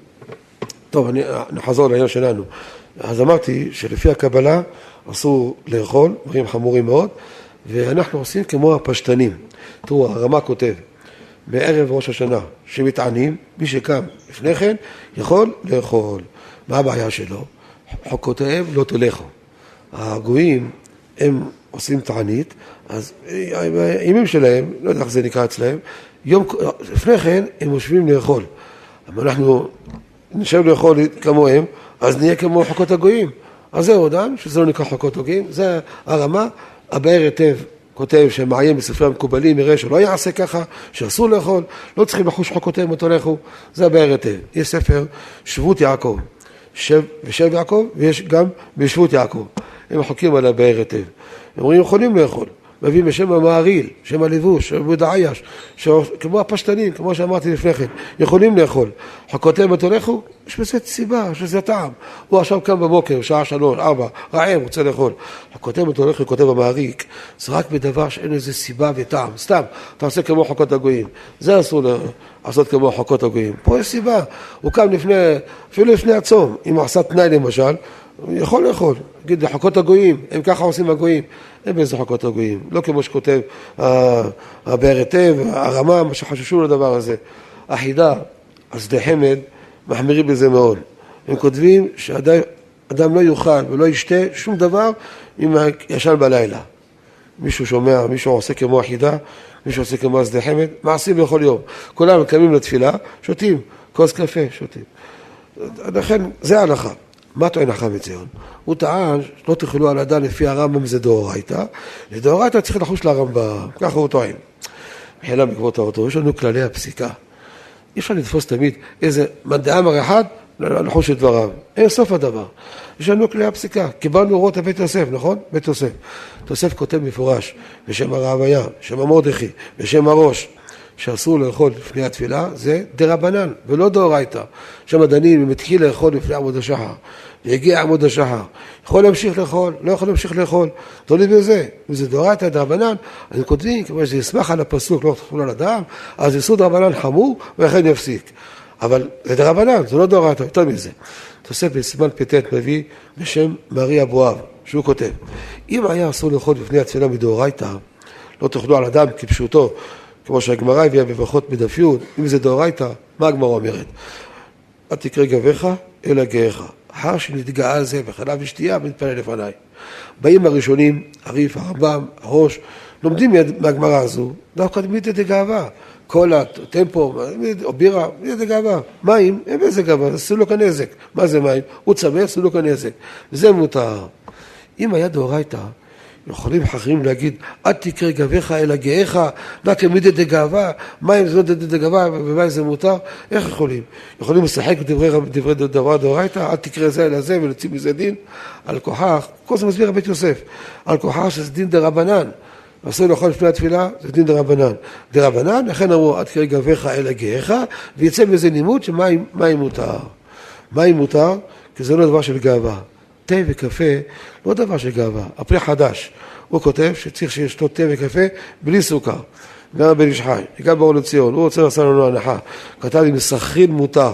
טוב, אני, נחזור לעניין שלנו. אז אמרתי שלפי הקבלה אסור לאכול, דברים חמורים מאוד, ואנחנו עושים כמו הפשטנים. תראו, הרמ"א כותב, בערב ראש השנה, שמתענים, מי שקם לפני כן יכול לאכול. מה הבעיה שלו? חוקותיהם לא תלכו. הגויים, הם עושים תענית, אז הימים שלהם, לא יודע איך זה נקרא אצלהם, יום, לפני כן הם יושבים לאכול. אבל אנחנו נשב לאכול כמוהם, אז נהיה כמו חוקות הגויים. אז זהו אדם, שזה לא נקרא חוקות הגויים, זה הרמה, הבאר היטב כותב שמעיין בספרי המקובלים יראה שלא יעשה ככה, שאסור לאכול, לא צריכים לחוש חוקותיהם אותו לכו, זה הבאר היטב. יש ספר שבות יעקב, שב ושב יעקב, ויש גם בשבות יעקב. הם חוקים על הבאר היטב. הם אומרים, יכולים לאכול. מביאים בשם המעריל, שם הלבוש, שם עבוד העייש, כמו הפשטנים, כמו שאמרתי לפני כן, יכולים לאכול. חכותיהם ותולכו, יש בזה סיבה, יש בזה טעם. הוא עכשיו קם בבוקר, שעה שלוש, ארבע, רעב, רוצה לאכול. חכותיהם ותולכו, כותב המעריק, זה רק בדבר שאין לזה סיבה וטעם. סתם, אתה עושה כמו חכות הגויים. זה אסור לעשות כמו חכות הגויים. פה יש סיבה. הוא קם לפני, אפילו לפני הצום, אם הוא עשה תנאי למשל, הוא יכול לאכול, נגיד לחכות הגויים, הם ככה עושים הגויים, אין באיזה חכות הגויים, לא כמו שכותב הבאר היטב, הרמה, מה שחששו לדבר הזה. החידה, השדה חמד, מחמירים בזה מאוד. הם כותבים שאדם לא יאכל ולא ישתה שום דבר אם ישן בלילה. מישהו שומע, מישהו עושה כמו החידה, מישהו עושה כמו השדה חמד, מעשים בכל יום. כולם קמים לתפילה, שותים, כוס קפה, שותים. לכן, זה ההלכה. מה טוען החם מציון? הוא טען שלא תאכלו על אדם לפי הרמב"ם זה דאורייתא, לדאורייתא צריך לחוש לרמב"ם, ככה הוא טוען. מחילה בעקבות האוטו, יש לנו כללי הפסיקה. אי אפשר לתפוס תמיד איזה מאן אחד לחוש את דבריו. אין סוף הדבר. יש לנו כלי הפסיקה. קיבלנו אורות לבית יוסף, נכון? בית יוסף. יוסף כותב מפורש בשם הרב היה, בשם המרדכי, בשם הראש. שאסור לאכול לפני התפילה זה דה רבנן ולא דאורייתא. שם הדנים אם התחיל לאכול לפני עמוד השחר והגיע עמוד השחר, יכול להמשיך לאכול, לא יכול להמשיך לאכול, תולי בזה. אם זה דאורייתא דרבנן, אז כותבים, כיוון שזה יסמך על הפסוק, לא תאכלו על אדם, אז יסוד דרבנן חמור ולכן יפסיק. אבל זה דרבנן, זה לא דאורייתא, יותר מזה. תוספת סימן פט מביא בשם מרי אבואב, שהוא כותב, אם היה אסור לאכול לפני התפילה מדאורייתא, לא תאכלו על אדם כפשוטו, כמו שהגמרא הביאה בברכות בדף י', אם זה דאורייתא, מה הגמרא אומרת? אל תקרא גביך, אלא גאיך. אחר שנתגאה על זה בחלב ושתייה, מתפלל לפניי. באים הראשונים, הריף, הרמב"ם, הראש, לומדים מהגמרא הזו, דווקא מיתא דגאווה. קולה, טמפו, או בירה, מיתא דגאווה. מים, אין בזה גאווה, עשו לו כאן נזק. מה זה מים? הוא צמא, עשו לו כאן נזק. וזה מותר. אם היה דאורייתא, יכולים אחרים להגיד, אל תקרא גביך אלא גאיך, נא כמידי דגאווה, מה אם זה לא דגאווה ומה אם זה מותר? איך יכולים? יכולים לשחק בדברי דבר דאורייתא, אל תקרא זה אלא זה ולהוציא מזה דין? על כוחך, כל זה מסביר הבית יוסף, על כוחך שזה דין דרבנן. אסור לאכול לפני התפילה, זה דין דרבנן. דרבנן, לכן אמרו, אל תקרא גביך אלא גאיך, ויצא מזה לימוד שמים מותר. מים מותר, כי זה לא דבר של גאווה. תה וקפה לא דבר של גאווה, הפרי חדש. הוא כותב שצריך שישתו תה וקפה בלי סוכר. גם בן איש חי, גם באור לציון, הוא רוצה לעשות לנו הנחה. כתב לי מסכרין מותר.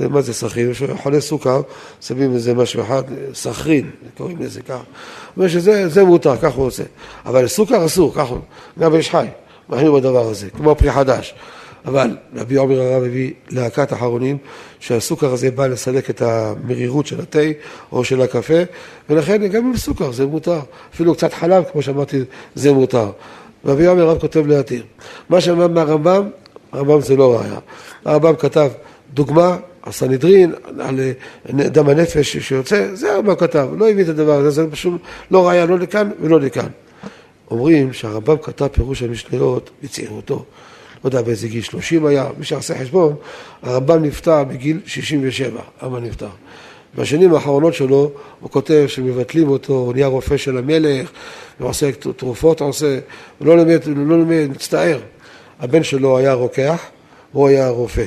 זה, מה זה סכרין? יש חולה סוכר, שמים איזה משהו אחד, סכרין, קוראים לזה ככה. אומר שזה מותר, ככה הוא עושה. אבל סוכר אסור, ככה הוא. גם איש חי, מחמיר בדבר הזה, כמו פרי חדש. אבל רבי עומר הרב הביא להקת אחרונים שהסוכר הזה בא לסלק את המרירות של התה או של הקפה ולכן גם עם סוכר זה מותר, אפילו קצת חלב כמו שאמרתי זה מותר. רבי עומר הרב כותב להתיר. מה שאמר מהרמב"ם, הרמב"ם זה לא ראיה. הרמב"ם כתב דוגמה, הסנהדרין, על דם הנפש שיוצא, זה הרמב"ם כתב, לא הביא את הדבר הזה, זה פשוט לא ראיה לא לכאן ולא לכאן. אומרים שהרמב"ם כתב פירוש המשניות בצעירותו. לא יודע באיזה גיל 30 היה, מי שעשה חשבון, הרמב"ם נפטר בגיל 67, אבא נפטר. בשנים האחרונות שלו הוא כותב שמבטלים אותו, הוא נהיה רופא של המלך, הוא עושה תרופות, עושה, הוא לא לומד, לא לומד, מצטער. הבן שלו היה רוקח, הוא היה רופא.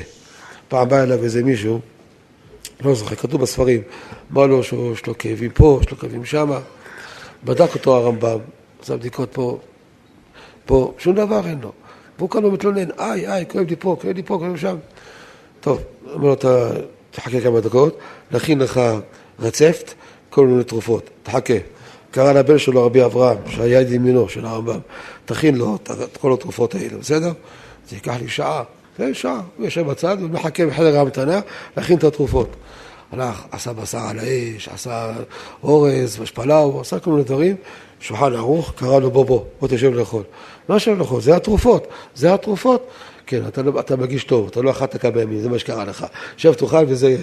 פעם בא אליו איזה מישהו, לא זוכר, כתוב בספרים, אמר לו שיש לו כאבים פה, יש לו כאבים שמה, בדק אותו הרמב"ם, עשה בדיקות פה, פה, שום דבר אין לו. והוא כאן מתלונן, איי, איי, כואב לי פה, כואב לי פה, כואב לי שם. טוב, אומר לו, תחכה כמה דקות, נכין לך רצפט, כל מיני תרופות, תחכה. קרא לבן שלו רבי אברהם, שהיה יד ימינו של הרמב"ם, תכין לו את כל התרופות האלה, בסדר? זה ייקח לי שעה, זה שעה, הוא יושב בצד ומחכה בחדר ההמתנה להכין את התרופות. הלך, עשה בשר על האש, עשה אורז, משפלאו, עשה כל מיני דברים, שולחן ערוך, קרא לו בוא בוא, בוא תשב לאכול. מה יושב לאכול? זה התרופות, זה התרופות. כן, אתה, לא, אתה מגיש טוב, אתה לא אכלת כמה ימים, זה מה שקרה לך. שב תאכל וזה יהיה.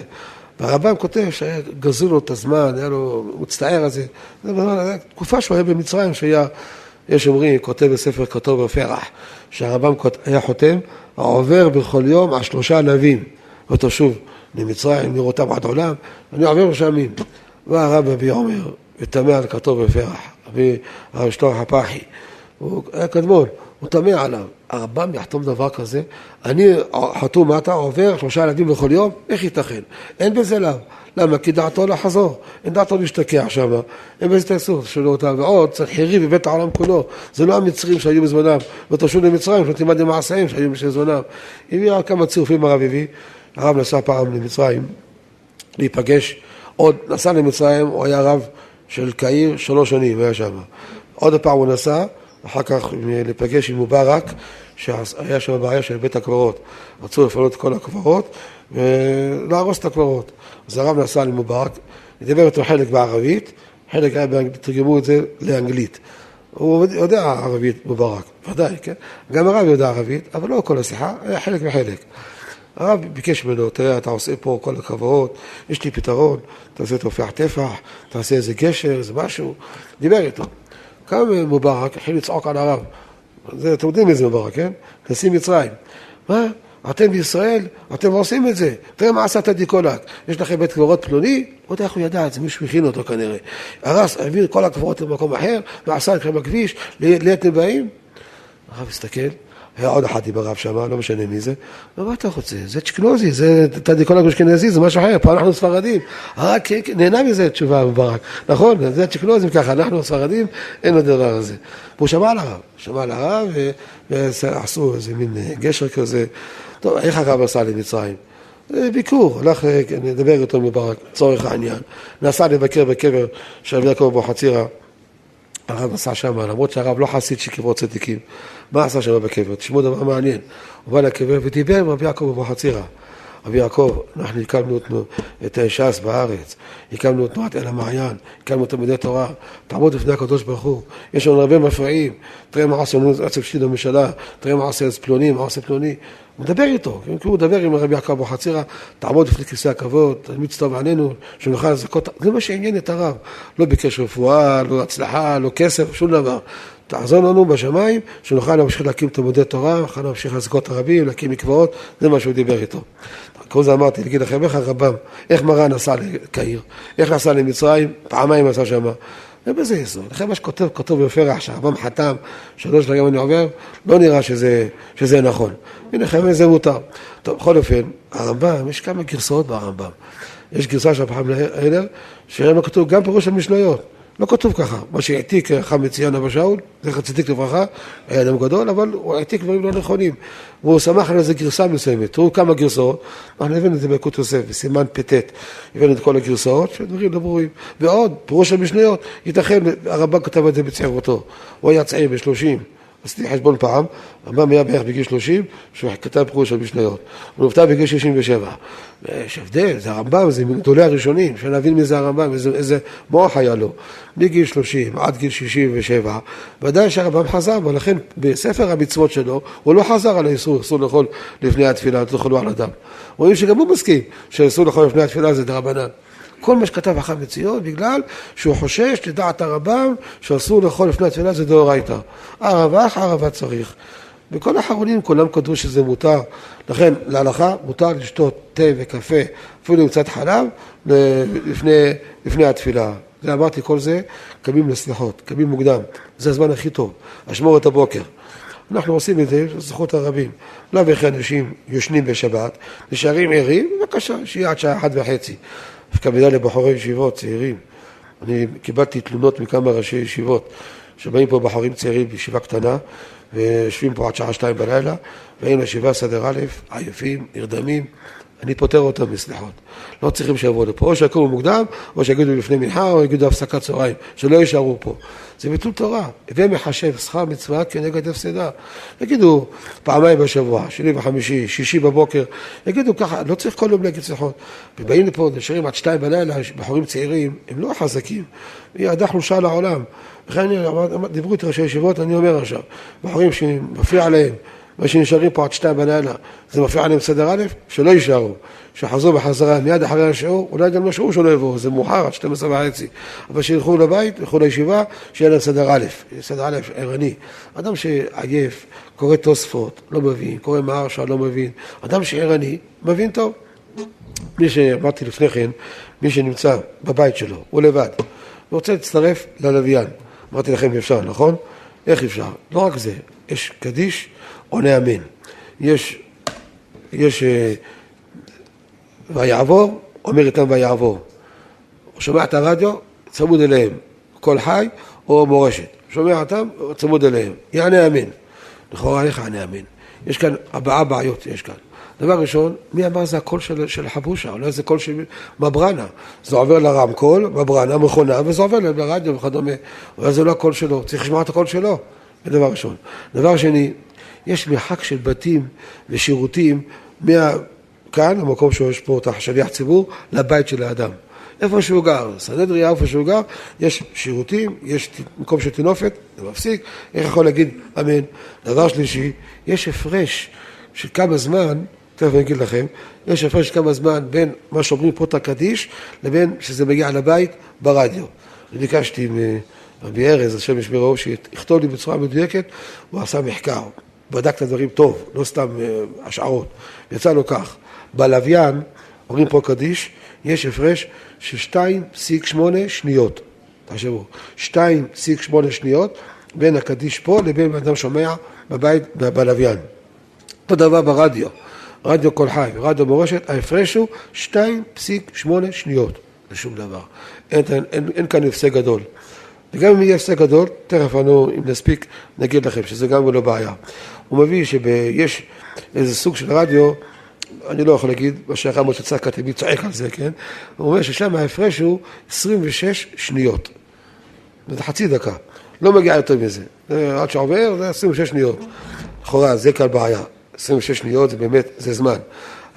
והרמב"ם כותב שגזרו לו את הזמן, היה לו, הוא מצטער על זה. זו תקופה שהוא היה במצרים, שהיה, יש אומרים, כותב בספר כתוב ופרח, שהרמב"ם היה חותם, העובר בכל יום על שלושה אותו שוב למצרים, לראותם עד עולם, אני עובר בשעמים. בא הרב אבי עומר, וטמא על כתוב אבי הרב שלוח הפחי, הוא היה קדמון, הוא טמא עליו. הרמב"ם יחתום דבר כזה, אני חתום מטה, עובר שלושה ילדים בכל יום, איך ייתכן? אין בזה לאו. למה? כי דעתו לחזור, אין דעתו להשתקע שם, בזה תעשו, שלא אותה, ועוד צריך חירי בבית העולם כולו, זה לא המצרים שהיו בזמנם, ותשוב למצרים, שנותנים עד למעשיהם שהיו בזמנם. הביא רק כמה צירופים הרב הביא, הרב נסע פעם למצרים להיפגש, עוד נסע למצרים, הוא היה רב של קהיר שלוש שנים, היה שם. עוד פעם הוא נסע, אחר כך להיפגש עם מובארק, שהיה שם בעיה של בית הקברות. רצו לפנות את כל הקברות ולהרוס את הקברות. אז הרב נסע למובארק, דיבר איתו חלק בערבית, חלק היה תרגמו את זה לאנגלית. הוא יודע ערבית מובארק, ודאי, כן? גם הרב יודע ערבית, אבל לא כל השיחה, היה חלק וחלק. הרב ביקש ממנו, תראה, אתה עושה פה כל הכבוד, יש לי פתרון, תעשה תופח טפח, תעשה איזה גשר, איזה משהו. דיבר איתו. קם מובארק, התחיל לצעוק על הרב. זה, אתם יודעים איזה מובארק, כן? נשיא מצרים. מה? אתם בישראל, אתם עושים את זה. תראה מה עשה טדי קולק. יש לכם בית קברות פלוני? לא יודע איך הוא ידע את זה, מישהו הכין אותו כנראה. הרס, העביר כל הקברות למקום אחר, ועשה אתכם בכביש, ליד נבעים. הרב הסתכל, היה עוד אחד עם הרב שם, לא משנה מי זה. מה אתה רוצה? זה צ'קנוזי, זה טדיקולוג אשכנזי, זה משהו אחר, פה אנחנו ספרדים. רק נהנה מזה תשובה מברק. נכון, זה צ'קנוזים ככה, אנחנו ספרדים, אין לדבר הזה. והוא שמע על הרב, שמע על הרב, ועשו איזה מין גשר כזה. טוב, איך הרב עשה למצרים? ביקור, הלך לדבר איתו מברק, צורך העניין. נסע לבקר בקבר של רבי יעקב אבוחצירא. הרב נסע שם, למרות שהרב לא חסיד של קברות צדיקים. מה עשה שם בקבר? תשמעו דבר מעניין. הוא בא לקבר ודיבר עם רבי יעקב אבוחצירא. רבי יעקב, אנחנו הקמנו את ש"ס בארץ, הקמנו את תנועת אל המעיין, הקמנו את תלמידי תורה, תעמוד לפני הקדוש ברוך הוא, יש לנו הרבה מפריעים, תראה מה עושה עצב שלי לממשלה, תראה מה עושה פלוני, מה עושה פלוני, הוא מדבר איתו, הוא מדבר עם רבי יעקב אבוחצירא, תעמוד לפני כיסא הכבוד, תלמיד סתום עלינו, שנוכל לזכות, זה מה שעניין את הרב, לא ביקש רפואה, לא הצלחה, לא כסף, שום דבר. תעזור לנו בשמיים, שנוכל להמשיך להקים תלמודי תורה, נוכל להמשיך לזכות הרבים, להקים מקוואות, זה מה שהוא דיבר איתו. כל זה אמרתי, להגיד לכם, איך הרמב"ם, איך מרן נסע לקהיר, איך נסע למצרים, פעמיים נסע שמה. ובזה יסוד. לכן מה שכותב, כתוב בפרח, שהרמב"ם חתם, שלוש ליום אני עובר, לא נראה שזה, שזה נכון. הנה לכם זה מותר. טוב, בכל אופן, הרמב"ם, יש כמה גרסאות ברמב"ם. יש גרסה של הפעם אלר, שהם כתוב גם פירוש של משניות. לא כתוב ככה, מה שהעתיק חם מציין אבא שאול, זכר צדיק לברכה, היה אדם גדול, אבל הוא העתיק דברים לא נכונים. והוא שמח על איזה גרסה מסוימת. תראו כמה גרסאות, אנחנו הבאנו את זה בקוד יוסף, בסימן פט, הבאנו את כל הגרסאות, שדברים לא ברורים. ועוד, פירוש המשניות, ייתכן, הרמב"ן כתב את זה בצעירותו. הוא היה צעיר בשלושים. עשיתי חשבון פעם, הרמב"ם היה בערך בגיל 30, שהוא כתב פירוש של משניות. הוא נפטר בגיל 67. יש הבדל, זה הרמב"ם, זה מגדולי הראשונים, שנבין מי זה הרמב"ם, איזה, איזה מוח היה לו. מגיל 30 עד גיל 67, ודאי שהרמב"ם חזר, ולכן בספר המצוות שלו, הוא לא חזר על האיסור, אסור לאכול לפני התפילה, לא תאכלו על אדם. רואים שגם הוא מסכים שאסור לאכול לפני התפילה זה דרבנן. כל מה שכתב אחר מציאות, בגלל שהוא חושש לדעת הרמב"ם שאסור לאכול לפני התפילה זה דאורייתא. הרווח, הרבה צריך. וכל האחרונים כולם כתבו שזה מותר. לכן, להלכה מותר לשתות תה וקפה, אפילו עם קצת חלב, לפני, לפני התפילה. זה אמרתי כל זה, קמים לסליחות, קמים מוקדם. זה הזמן הכי טוב, אשמור את הבוקר. אנחנו עושים את זה, זכות הרבים. לאו וכי אנשים יושנים בשבת, נשארים ערים, בבקשה, שיהיה עד שעה אחת וחצי. דווקא מידע לבחורי ישיבות, צעירים. אני קיבלתי תלונות מכמה ראשי ישיבות, שבאים פה בחורים צעירים בישיבה קטנה, ויושבים פה עד שעה שתיים בלילה, באים לישיבה סדר א', עייפים, נרדמים, אני פוטר אותם מסליחות. לא צריכים שיבואו לפה, או שיקומו מוקדם, או שיגידו לפני מנחה, או יגידו הפסקת צהריים, שלא יישארו פה. זה ביטול תורה. הווה מחשב שכר מצווה כנגד הפסדה. יגידו פעמיים בשבוע, שני וחמישי, שישי בבוקר, יגידו ככה, לא צריך כל יום להגיד סליחות. ובאים לפה, נשארים עד שתיים בלילה, בחורים צעירים, הם לא חזקים, היא חולשה לעולם. לכן דיברו איתי ראשי ישיבות, אני אומר עכשיו, בחורים שמפריע להם, ושנשארים פה עד שתיים בלילה, זה מפריע להם סדר א', שלא יישארו, שיחזרו בחזרה מיד אחרי השיעור, אולי גם לא שיעור שלא יבואו, זה מאוחר, עד 12 וחצי, אבל שילכו לבית, ילכו לישיבה, שיהיה להם סדר א', סדר א', ערני. אדם שעייף, קורא תוספות, לא מבין, קורא מהרשה, לא מבין, אדם שערני, מבין טוב. מי שאמרתי לפני כן, מי שנמצא בבית שלו, הוא לבד, ורוצה להצטרף ללוויין. אמרתי לכם אפשר, נכון? איך אפשר? לא רק זה, יש קדיש, עונה אמן. יש, יש אה, ויעבור, אומר איתם ויעבור. הוא שומע את הרדיו, צמוד אליהם, קול חי או מורשת. שומע אותם, צמוד אליהם. יענה אמן. לכאורה איך יענה אמן? יש כאן ארבעה בעיות, יש כאן. דבר ראשון, מי אמר זה הקול של, של חבושה, אולי זה קול של ממברנה. זה עובר לרמקול, ממברנה, מכונה, וזה עובר לרדיו וכדומה. אולי זה לא הקול שלו, צריך לשמוע את הקול שלו. זה דבר ראשון. דבר שני, יש מרחק של בתים ושירותים מכאן, המקום שיש פה את השליח ציבור, לבית של האדם. איפה שהוא גר, סנהדריה, איפה שהוא גר, יש שירותים, יש מקום של תינופת, זה מפסיק, איך יכול להגיד אמן? דבר שלישי, יש הפרש של כמה זמן, תכף אני אגיד לכם, יש הפרש של כמה זמן בין מה שאומרים פה את הקדיש לבין שזה מגיע לבית ברדיו. אני ביקשתי מרבי ארז, השם ישמרו, שיכתוב לי בצורה מדויקת, הוא עשה מחקר. בדק את הדברים טוב, לא סתם אה, השערות. יצא לו כך, בלוויין, אומרים פה קדיש, יש הפרש של 2.8 שניות. תחשבו, 2.8 שניות בין הקדיש פה לבין בן אדם שומע בבית, בלוויין. אותו דבר ברדיו, רדיו קול חי ורדיו מורשת, ההפרש הוא 2.8 שניות, זה שום דבר. אין, אין, אין, אין כאן הפסק גדול. וגם אם יהיה הפסק גדול, תכף אנו, אם נספיק, נגיד לכם שזה גם לא בעיה. הוא מביא שיש איזה סוג של רדיו, אני לא יכול להגיד, מה שאחר משה צעקה תמיד צועק על זה, כן? הוא אומר ששם ההפרש הוא 26 שניות. זה חצי דקה. לא מגיע יותר מזה. עד שעובר זה 26 שניות. לכאורה זה כאן בעיה. 26 שניות זה באמת, זה זמן.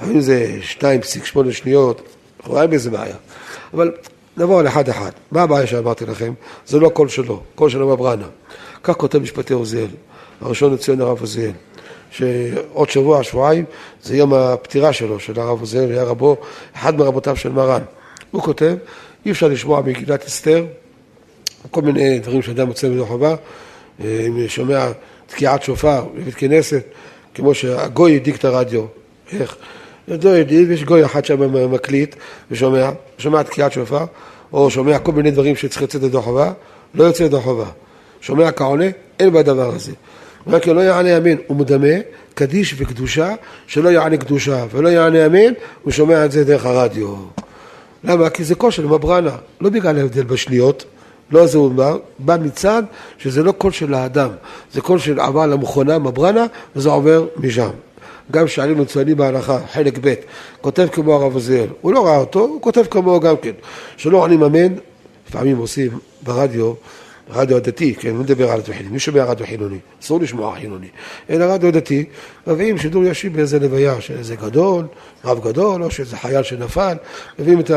אם זה 2.8 שניות, לכאורה אין בזה בעיה. אבל נעבור על אחד אחד. מה הבעיה שאמרתי לכם? זה לא קול שלו, קול שלו בברנה. כך כותב משפטי עוזיאל. הראשון לציון הרב עוזיאל, שעוד שבוע, שבועיים, זה יום הפטירה שלו, של הרב עוזיאל, היה רבו, אחד מרבותיו של מרן. הוא כותב, אי אפשר לשמוע מגילת אסתר, כל מיני דברים שאדם מוצא בדוח הבא, אה, אם שומע תקיעת שופר בבית כנסת, כמו שהגוי הדליק את הרדיו, איך? לא יודעים, ויש גוי אחד שם מקליט ושומע, שומע תקיעת שופר, או שומע כל מיני דברים שצריך לצאת לדוח הבא, לא יוצא לדוח הבא. שומע כעונה, אין בדבר הזה. רק לא יענה אמן, הוא מדמה קדיש וקדושה, שלא יענה קדושה ולא יענה אמן, הוא שומע את זה דרך הרדיו. למה? כי זה של מברנה, לא בגלל ההבדל בשניות, לא זה הוא אומר, בא מצד שזה לא קול של האדם, זה קול של עבר למכונה מברנה, וזה עובר משם. גם שעלינו צוענים בהלכה, חלק ב', כותב כמו הרב עוזיאל, הוא לא ראה אותו, הוא כותב כמוהו גם כן, שלא עונים אמן, לפעמים עושים ברדיו רדיו דתי, כן, לא מדבר על רדיו חילוני, מי שומע רדיו חילוני? אסור לשמוע חילוני, אלא רדיו דתי, מביאים שידור ישיר באיזה לוויה של איזה גדול, רב גדול, או שאיזה חייל שנפל, מביאים את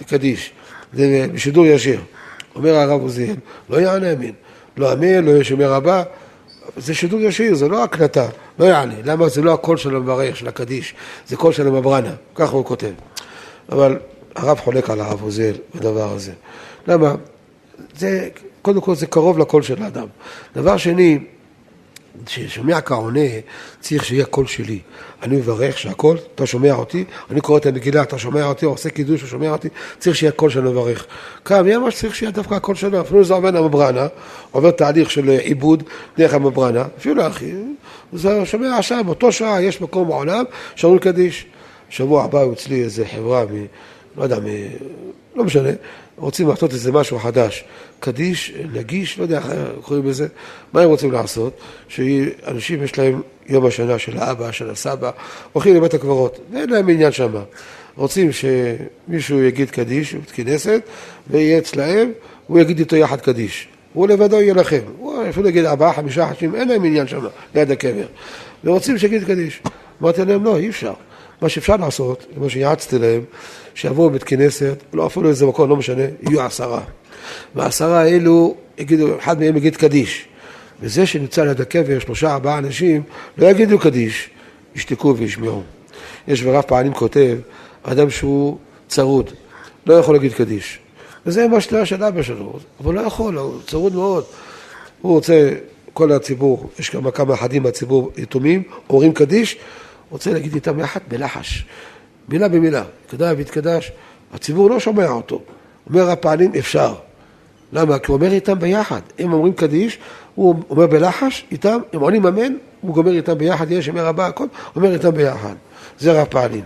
הקדיש, זה בשידור ישיר. אומר הרב עוזיאל, לא יענה אמין, לא אמין, לא ישמע רבה, זה שידור ישיר, זה לא הקלטה, לא יענה. למה? זה לא הקול של המברך, של הקדיש, זה קול של הממברנה, ככה הוא כותב. אבל הרב חולק על הרב עוזיאל בדבר הזה. למה? זה קודם כל זה קרוב לקול של האדם. דבר שני, כשומע כעונה, צריך שיהיה קול שלי. אני מברך שהקול, אתה שומע אותי, אני קורא את המגילה, אתה שומע אותי, עושה קידוש, אתה שומע אותי, צריך שיהיה קול שאני מברך. כאן, מי אמר שצריך שיהיה דווקא הקול שלו? אפילו זה עובר לממברנה, עובר תהליך של עיבוד דרך המברנה, אפילו אחי, זה שומע עכשיו, באותו שעה יש מקום בעולם שאומרים קדיש. שבוע הבא הוא אצלי איזה חברה מ... לא יודע, לא משנה, רוצים לעשות איזה משהו חדש, קדיש, נגיש, לא יודע איך קוראים לזה, מה הם רוצים לעשות? שאנשים יש להם יום השנה של האבא, של הסבא, הולכים לבית הקברות, ואין להם עניין שם. רוצים שמישהו יגיד קדיש בבית כנסת, ויהיה אצלהם, הוא יגיד איתו יחד קדיש. הוא לבדו יהיה לכם. הוא אפילו יגיד ארבעה, חמישה חשים, אין להם עניין שם, ליד הקבר. ורוצים שיגיד קדיש. אמרתי להם, לא, אי אפשר. מה שאפשר לעשות, כמו שיעצתי להם, שיבואו בבית כנסת, לא אפילו איזה מקום, לא משנה, יהיו עשרה. והעשרה האלו, יגידו, אחד מהם יגיד קדיש. וזה שנמצא ליד הקבר, שלושה, ארבעה אנשים, לא יגידו קדיש, ישתקו וישמעו. יש ורב פעלים כותב, אדם שהוא צרוד, לא יכול להגיד קדיש. וזה מה שתהיה של אבא שלו, אבל לא יכול, הוא צרוד מאוד. הוא רוצה, כל הציבור, יש כמה כמה אחדים מהציבור יתומים, אומרים קדיש, רוצה להגיד איתם יחד בלחש, מילה במילה, קדש והתקדש, הציבור לא שומע אותו. אומר הפעלים, אפשר. למה? כי הוא אומר איתם ביחד. הם אומרים קדיש, הוא אומר בלחש איתם, הם עונים אמן, הוא גומר איתם ביחד, יש אמר הבא, הכל, אומר איתם ביחד. זה רב פעלים.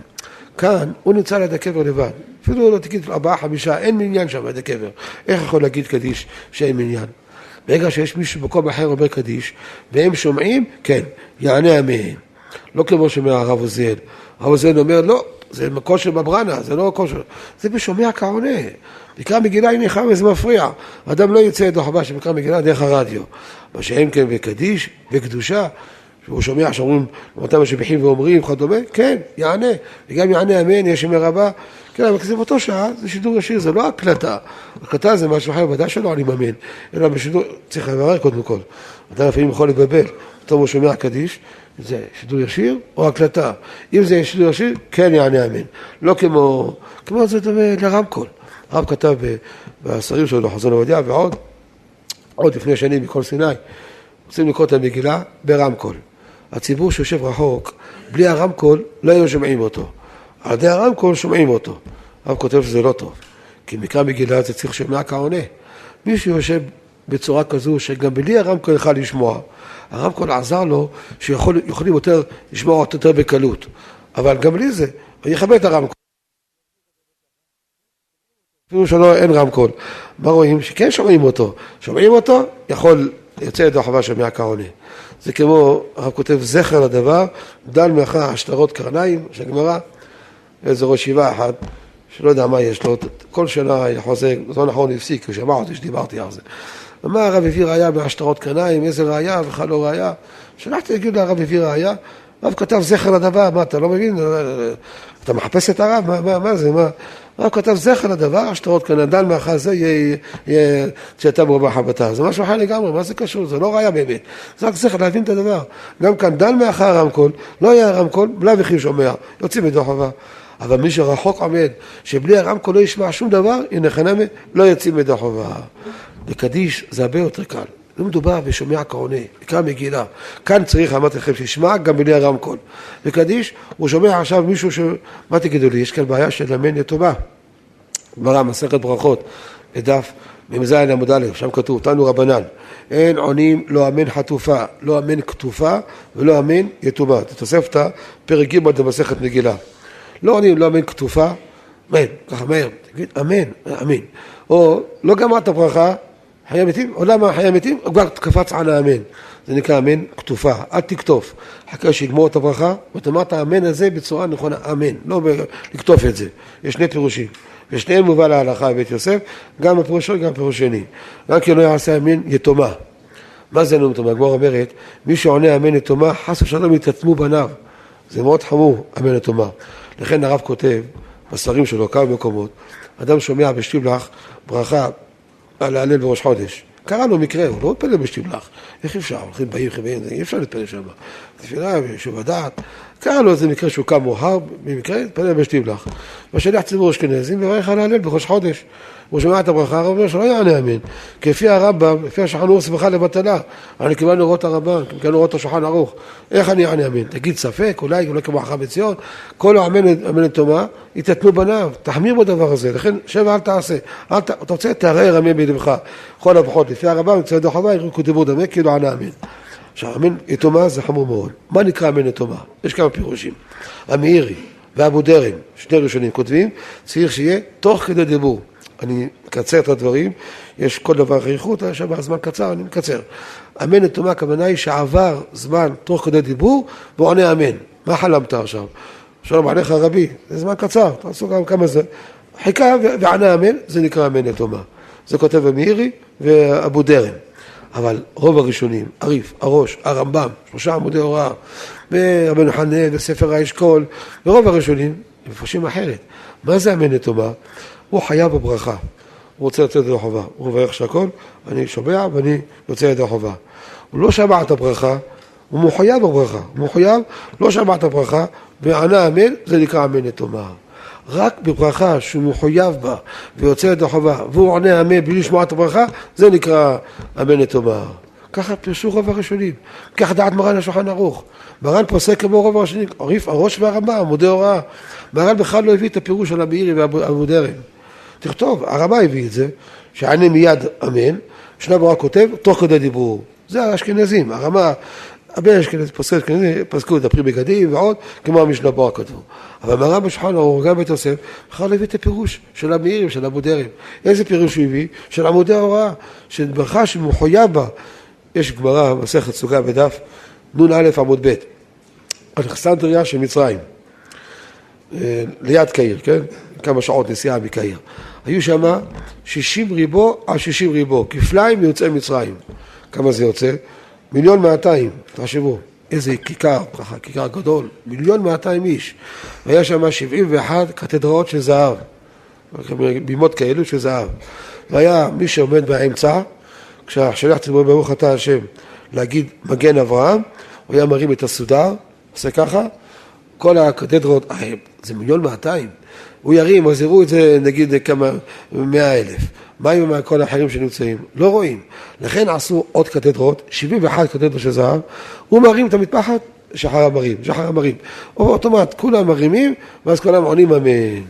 כאן הוא נמצא ליד הקבר לבד. אפילו לא תגיד ארבעה, חמישה, אין מניין שם ליד הקבר. איך יכול להגיד קדיש שאין מניין? ברגע שיש מישהו במקום אחר אומר קדיש, והם שומעים, כן, יענה אמן. לא כמו שאומר הרב עוזיאל. הרב עוזיאל אומר, לא, זה כושר בברנה, זה לא כושר. זה בשומע כעונה. מקרא מגילה הנה חם וזה מפריע. אדם לא יוצא ידו חבש שמקרא מגילה דרך הרדיו. מה שאין כן בקדיש, בקדושה, שהוא שומע שאומרים אותם משבחים ואומרים וכדומה, כן, יענה. וגם יענה אמן, יש ימי רבה. כן, אבל זה באותו שעה, זה שידור ישיר, זה לא הקלטה. הקלטה זה משהו אחר, ודאי שלא אני מאמין. אלא בשידור, צריך לברר קודם כל. אדם לפעמים יכול לבלבל. פתאום הוא שומע קדיש, זה שידור ישיר או הקלטה. אם זה שידור ישיר, כן יענה אמן. לא כמו, כמו זה לרמקול. הרב כתב בסרים שלו, חזון עובדיה ועוד, עוד לפני שנים מכל סיני, רוצים לקרוא את המגילה ברמקול. הציבור שיושב רחוק, בלי הרמקול לא היו שומעים אותו. על ידי הרמקול שומעים אותו. הרב כותב שזה לא טוב, כי מקרא מגילה זה צריך שומע כעונה. מי שיושב בצורה כזו שגם בלי הרמקול יוכל לשמוע, הרמקול עזר לו שיכולים יותר לשמוע אותו יותר בקלות. אבל גם בלי זה, אני אכבד את הרמקול. אפילו שלא אין רמקול. מה רואים? שכן שומעים אותו. שומעים אותו, יכול, יוצא ידו חווה שומע כעונה. זה כמו, הרב כותב זכר לדבר, דל מאחר השטרות קרניים, של גמרא, איזה ראש ישיבה אחד, שלא יודע מה יש לו, כל שנה חוזר, זמן אחרון הפסיק, הוא שמע אותי שדיברתי על זה. אמר הרב הביא ראייה מהשטרות קרניים, איזה ראייה, בכלל לא ראייה. שלחתי להגיד לרב הביא ראייה, הרב כתב זכר לדבר, מה אתה לא מבין? אתה מחפש את הרב? מה, מה, מה זה? מה? הרב כתב זכר לדבר, שטרות קרניים, דל מאחר זה יהיה כשאתה מרובה חבטה. זה משהו אחר לגמרי, מה זה קשור? זה לא ראייה באמת. זה רק זכר להבין את הדבר. גם כאן, דל מאחר הרמקול, לא יהיה הרמקול, בלאו וכי שומע, יוצאים ידו חווה. אבל מי שרחוק עומד, שבלי הרמקול לא ישמע שום דבר, הנה חנמה, לא יוצאים ידו חווה. בקדיש זה הרבה יותר קל. לא מדובר בשומע כעונה, נקרא מגילה. כאן צריך, אמרתי לכם, שישמע גם בלי הרמקול. בקדיש, הוא שומע עכשיו מישהו ש... מה תגידו לי, יש כאן בעיה של אמן יתומה. גמרא, מסכת ברכות, בדף מ"ז עמוד א', שם כתוב, תנו רבנן, אין עונים לא אמן חטופה, לא אמן כתופה ולא אמן יתומה. זה תוספתא, פרק ג' במסכת מגילה. לא עונים לא אמן כתופה, אמן, ככה מהר, תגיד אמן, אמן. או לא גמרת ברכה, חיי מתים, עולם החיי מתים, כבר קפץ על האמן. זה נקרא אמן כתופה, אל תקטוף. חכה שיגמור את הברכה, ותאמר את האמן הזה בצורה נכונה, אמן, לא לקטוף את זה. יש שני פירושים. ושניהם מובא להלכה בבית יוסף, גם הפירוש ראשון, גם הפירוש שני. רק כי לא יעשה אמן יתומה. מה זה אמן יתומה? הגמור אומרת, מי שעונה אמן יתומה, חס ושלום יתעצמו בניו. זה מאוד חמור, אמן יתומה. לכן הרב כותב, בספרים שלו, כמה מקומות, אדם שומע בשטיבלח ברכה על להלל בראש חודש. קרה לו מקרה, הוא לא מתפלל בשטיבלח. איך אפשר? הולכים באים חברים, אי אפשר להתפלל שם. תפילה ביישוב הדעת. קרה לו איזה מקרה שהוא קם מאוחר, במקרה התפלל בשטיבלח. ושליח ציבור אשכנזים וברך על להלל בראש חודש. הוא שומע את הברכה, הרב אומר שלא יענה אמן. כפי הרמב"ם, לפי השולחן ערוך שמחה לבטלה. אני קיבלנו לראות הרמב"ם, קיבלנו לראות השולחן ערוך. איך אני אענה אמן? תגיד ספק, אולי, אולי כמו החכם בציון. כל האמן אמן לטומאה, יתתנו בניו. תחמיר בדבר הזה. לכן שב ואל תעשה. אל ת... אתה רוצה, תערער אמן בלבך. כל הפחות, לפי הרמב"ם, מצד החווה, יראו כתבו דמה, כאילו ענה אמן. עכשיו, אמן יתומה זה חמור מאוד. מה נקרא אמן יתומה? יש כמה פירושים. המאירי ואבו דרם, שני ראשונים כותבים, צריך שיהיה תוך כדי דיבור. אני מקצר את הדברים, יש כל דבר חייכות, יש שם זמן קצר, אני מקצר. אמן לטומאה, הכוונה היא שעבר זמן תוך כדי דיבור, והוא עונה אמן. מה חלמת עכשיו? שלום עליך רבי, זה זמן קצר, תעשו גם כמה זה. חיכה וענה אמן, זה נקרא אמן לטומאה. זה כותב המאירי ואבו דרם. אבל רוב הראשונים, הריף, הראש, הרמב"ם, שלושה עמודי הוראה, ורבנו חנן וספר האשכול, ורוב הראשונים, הם מפרשים אחרת. מה זה אמן לטומאה? הוא חייב בברכה. הוא רוצה לצאת ידי חובה. הוא מברך שהכל, אני שומע ואני יוצא ידי חובה. הוא לא שמע את הברכה, הוא מחויב בברכה. הוא מחויב, לא שמע את הברכה, וענה אמן, זה נקרא אמן לטומאה. רק בברכה שהוא מחויב בה ויוצא ידי חובה והוא עונה אמן בלי לשמוע את הברכה, זה נקרא אמן לטומאה. ככה פירשו רוב הראשונים. ככה דעת מרן השולחן ערוך. מרן פוסק כמו רוב הראשונים, עריף הראש והרמב"ם, עמודי הוראה. מרן בכלל לא הביא את הפירוש של המאירי ואבו דרם. תכתוב, הרמב"ם הביא את זה, שענה מיד אמן, שנה ברורה כותב, תוך כדי דיבור. זה האשכנזים, הרמה, הרבה אשכנזים, פוסקי אשכנזים, פסקו את הפרי בגדים ועוד, כמו המשנה ברורה כתבו. אבל מרן בשולחן ערוך, גם בית יוסף, בכלל לא הביא את הפירוש של המאירים, של אבו דרם. איזה פירוש הוא הביא? של עמודי ההוראה, של ברכה שמחויב בה. יש גמרא, מסכת סוגה בדף נ"א עמוד ב', אלכסנדריה של מצרים, אה, ליד קהיר, כן? כמה שעות נסיעה מקהיר. היו שם 60 ריבו על 60 ריבו, כפליים מיוצאי מצרים. כמה זה יוצא? מיליון מאתיים, תחשבו, איזה כיכר, ככה כיכר גדול, מיליון מאתיים איש. והיה שם 71 קתדראות של זהב, בימות כאלו של זהב. והיה מי שעומד באמצע, כשהשליח ציבור ברוך אתה השם להגיד מגן אברהם, הוא היה מרים את הסודר, עושה ככה, כל הקתדרות, אה, זה מיליון מאתיים, הוא ירים, אז יראו את זה נגיד כמה, מאה אלף. מה עם כל האחרים שנמצאים? לא רואים. לכן עשו עוד קתדרות, 71 קתדרות של זהב, הוא מרים את המטפחת, שחר המרים, שחר המרים. אוטומט, כולם מרימים, ואז כולם עונים אמן.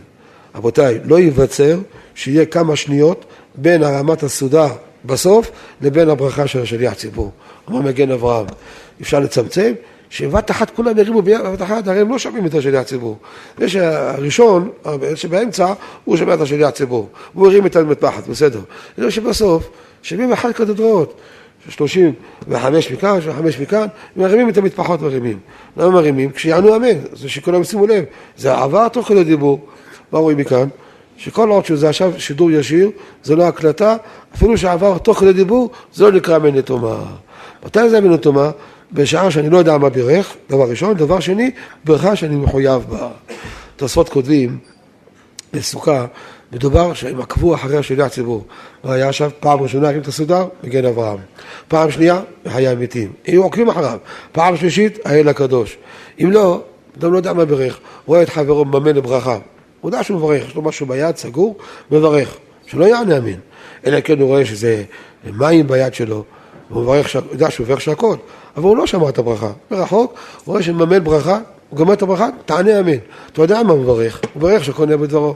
רבותיי, לא ייווצר שיהיה כמה שניות בין הרמת הסעודה בסוף לבין הברכה של השליח ציבור. אמר מגן אברהם. אפשר לצמצם, שבבת אחת כולם ירימו בבת אחת, הרי הם לא שומעים את השליח ציבור. זה שהראשון, שבאמצע, הוא שומע את השליח ציבור. הוא הרים את המטפחת, בסדר. זה שבסוף, 71 קתדרות, 35 מכאן, 35 מכאן, מרימים את המטפחות מרימים. למה מרימים? כשיענו אמן, זה שכולם שימו לב. זה עבר תוך כדי דיבור. מה רואים מכאן? שכל עוד שזה עכשיו שידור ישיר, זה לא הקלטה, אפילו שעבר תוך כדי דיבור, זה לא נקרא אמן לטומאה. מתי זה אמן לטומאה? בשעה שאני לא יודע מה בירך, דבר ראשון. דבר שני, ברכה שאני מחויב בה. תוספות כותבים בסוכה, מדובר שהם עקבו אחרי השליח ציבור. והיה עכשיו פעם ראשונה הקים את הסודר, מגן אברהם. פעם שנייה, בחיי המתים. היו עוקבים אחריו. פעם שלישית, האל הקדוש. אם לא, אדם לא יודע מה בירך. רואה את חברו מממן לברכה. הוא יודע שהוא מברך, יש לו משהו ביד, סגור, מברך. שלא יענה אמין. אלא כן הוא רואה שזה מים ביד שלו, והוא מברך, הוא יודע שהוא מברך שהכל, אבל הוא לא שמע את הברכה. מרחוק, הוא רואה שמממן ברכה, הוא גומר את הברכה, תענה אמן. אתה יודע מה הוא מברך? הוא מברך שהכל נהיה בדברו.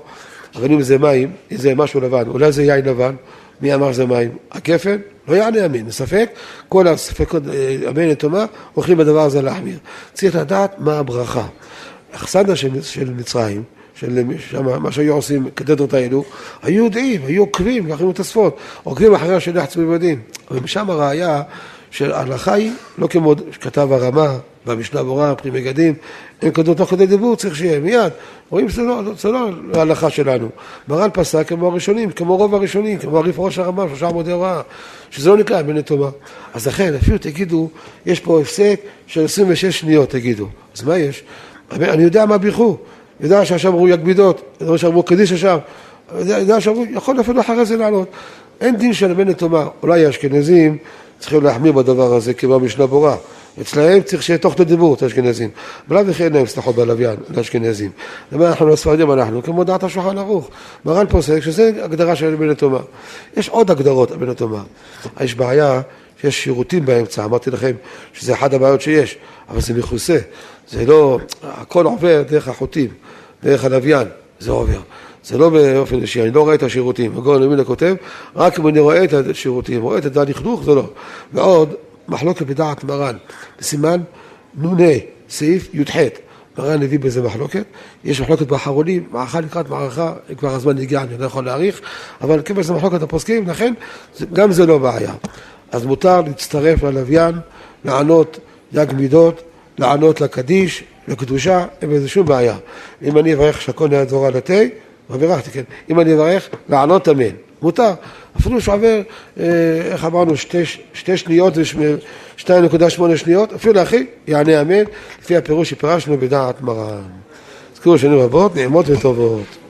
אבל אם זה מים, אם זה משהו לבן, אולי זה יין לבן, מי אמר שזה מים? הכפל? לא יענה אמין, בספק, כל הספקות אה, אמן לטומאה, הולכים בדבר הזה להחמיר. צריך לדעת מה הברכה. אכסנדה של, של מצרים, של שם, מה שהיו עושים, קתדרות האלו, היו יודעים, היו עוקבים, ככה היו תוספות, עוקבים אחרי השליח עצמם יודעים. אבל משם הראיה שההלכה היא לא כמו שכתב הרמה במשנה ברורה, פרי מגדים, אין כתוב תוך כדי דיבור, צריך שיהיה מיד. רואים שזה לא, זה לא ההלכה שלנו. מרן פסק כמו הראשונים, כמו רוב הראשונים, כמו הריף ראש הרמה, שלושה עמודי הוראה, שזה לא נקרא בני טומאה. אז לכן, אפילו תגידו, יש פה הפסק של 26 שניות, תגידו. אז מה יש? אני יודע מה בירכו. יודע שעכשיו אמרו יגבידות, יודע שאמרו קדיש עכשיו, יודע שאמרו, יכול אפילו אחרי זה לעלות. אין דין של בן לטומאה. אולי האשכנזים צריכים להחמיר בדבר הזה כמו המשנה ברורה. אצלהם צריך שיהיה תוך דיבור את האשכנזים. בלאו וכי אין להם סליחות בלוויין לאשכנזים. למה אנחנו לא ספרדים אנחנו? כמו דעת השולחן ערוך. מרן פוסק שזה הגדרה של בן לטומאה. יש עוד הגדרות בן לטומאה. יש בעיה שיש שירותים באמצע, אמרתי לכם שזה אחת הבעיות שיש, אבל זה מכוסה. זה לא, הכל עובר דרך החוטים. דרך הלוויין, זה עובר. זה לא באופן אישי, אני לא רואה את השירותים. הגאון למינה כותב, רק אם אני רואה את השירותים, רואה את הדעת לכלוך, זה לא. ועוד, מחלוקת בדעת מרן, בסימן נ"ה, סעיף י"ח, מרן הביא בזה מחלוקת, יש מחלוקת באחרונים, מערכה לקראת מערכה, כבר הזמן הגיע, אני לא יכול להאריך, אבל כיוון שזה מחלוקת הפוסקים, לכן גם זה לא בעיה. אז מותר להצטרף ללוויין, לענות יג מידות, לענות לקדיש, לקדושה, אין בזה שום בעיה. אם אני אברך שהכל נהיה דבורה לתה, ובירכתי, כן. אם אני אברך, לענות אמן. מותר. אפילו שעובר, אה, איך אמרנו, שתי, שתי שניות ו-2.8 שניות, אפילו אחי, יענה אמן, לפי הפירוש שפירשנו בדעת מרן. זכרו שנים רבות, נעימות וטובות.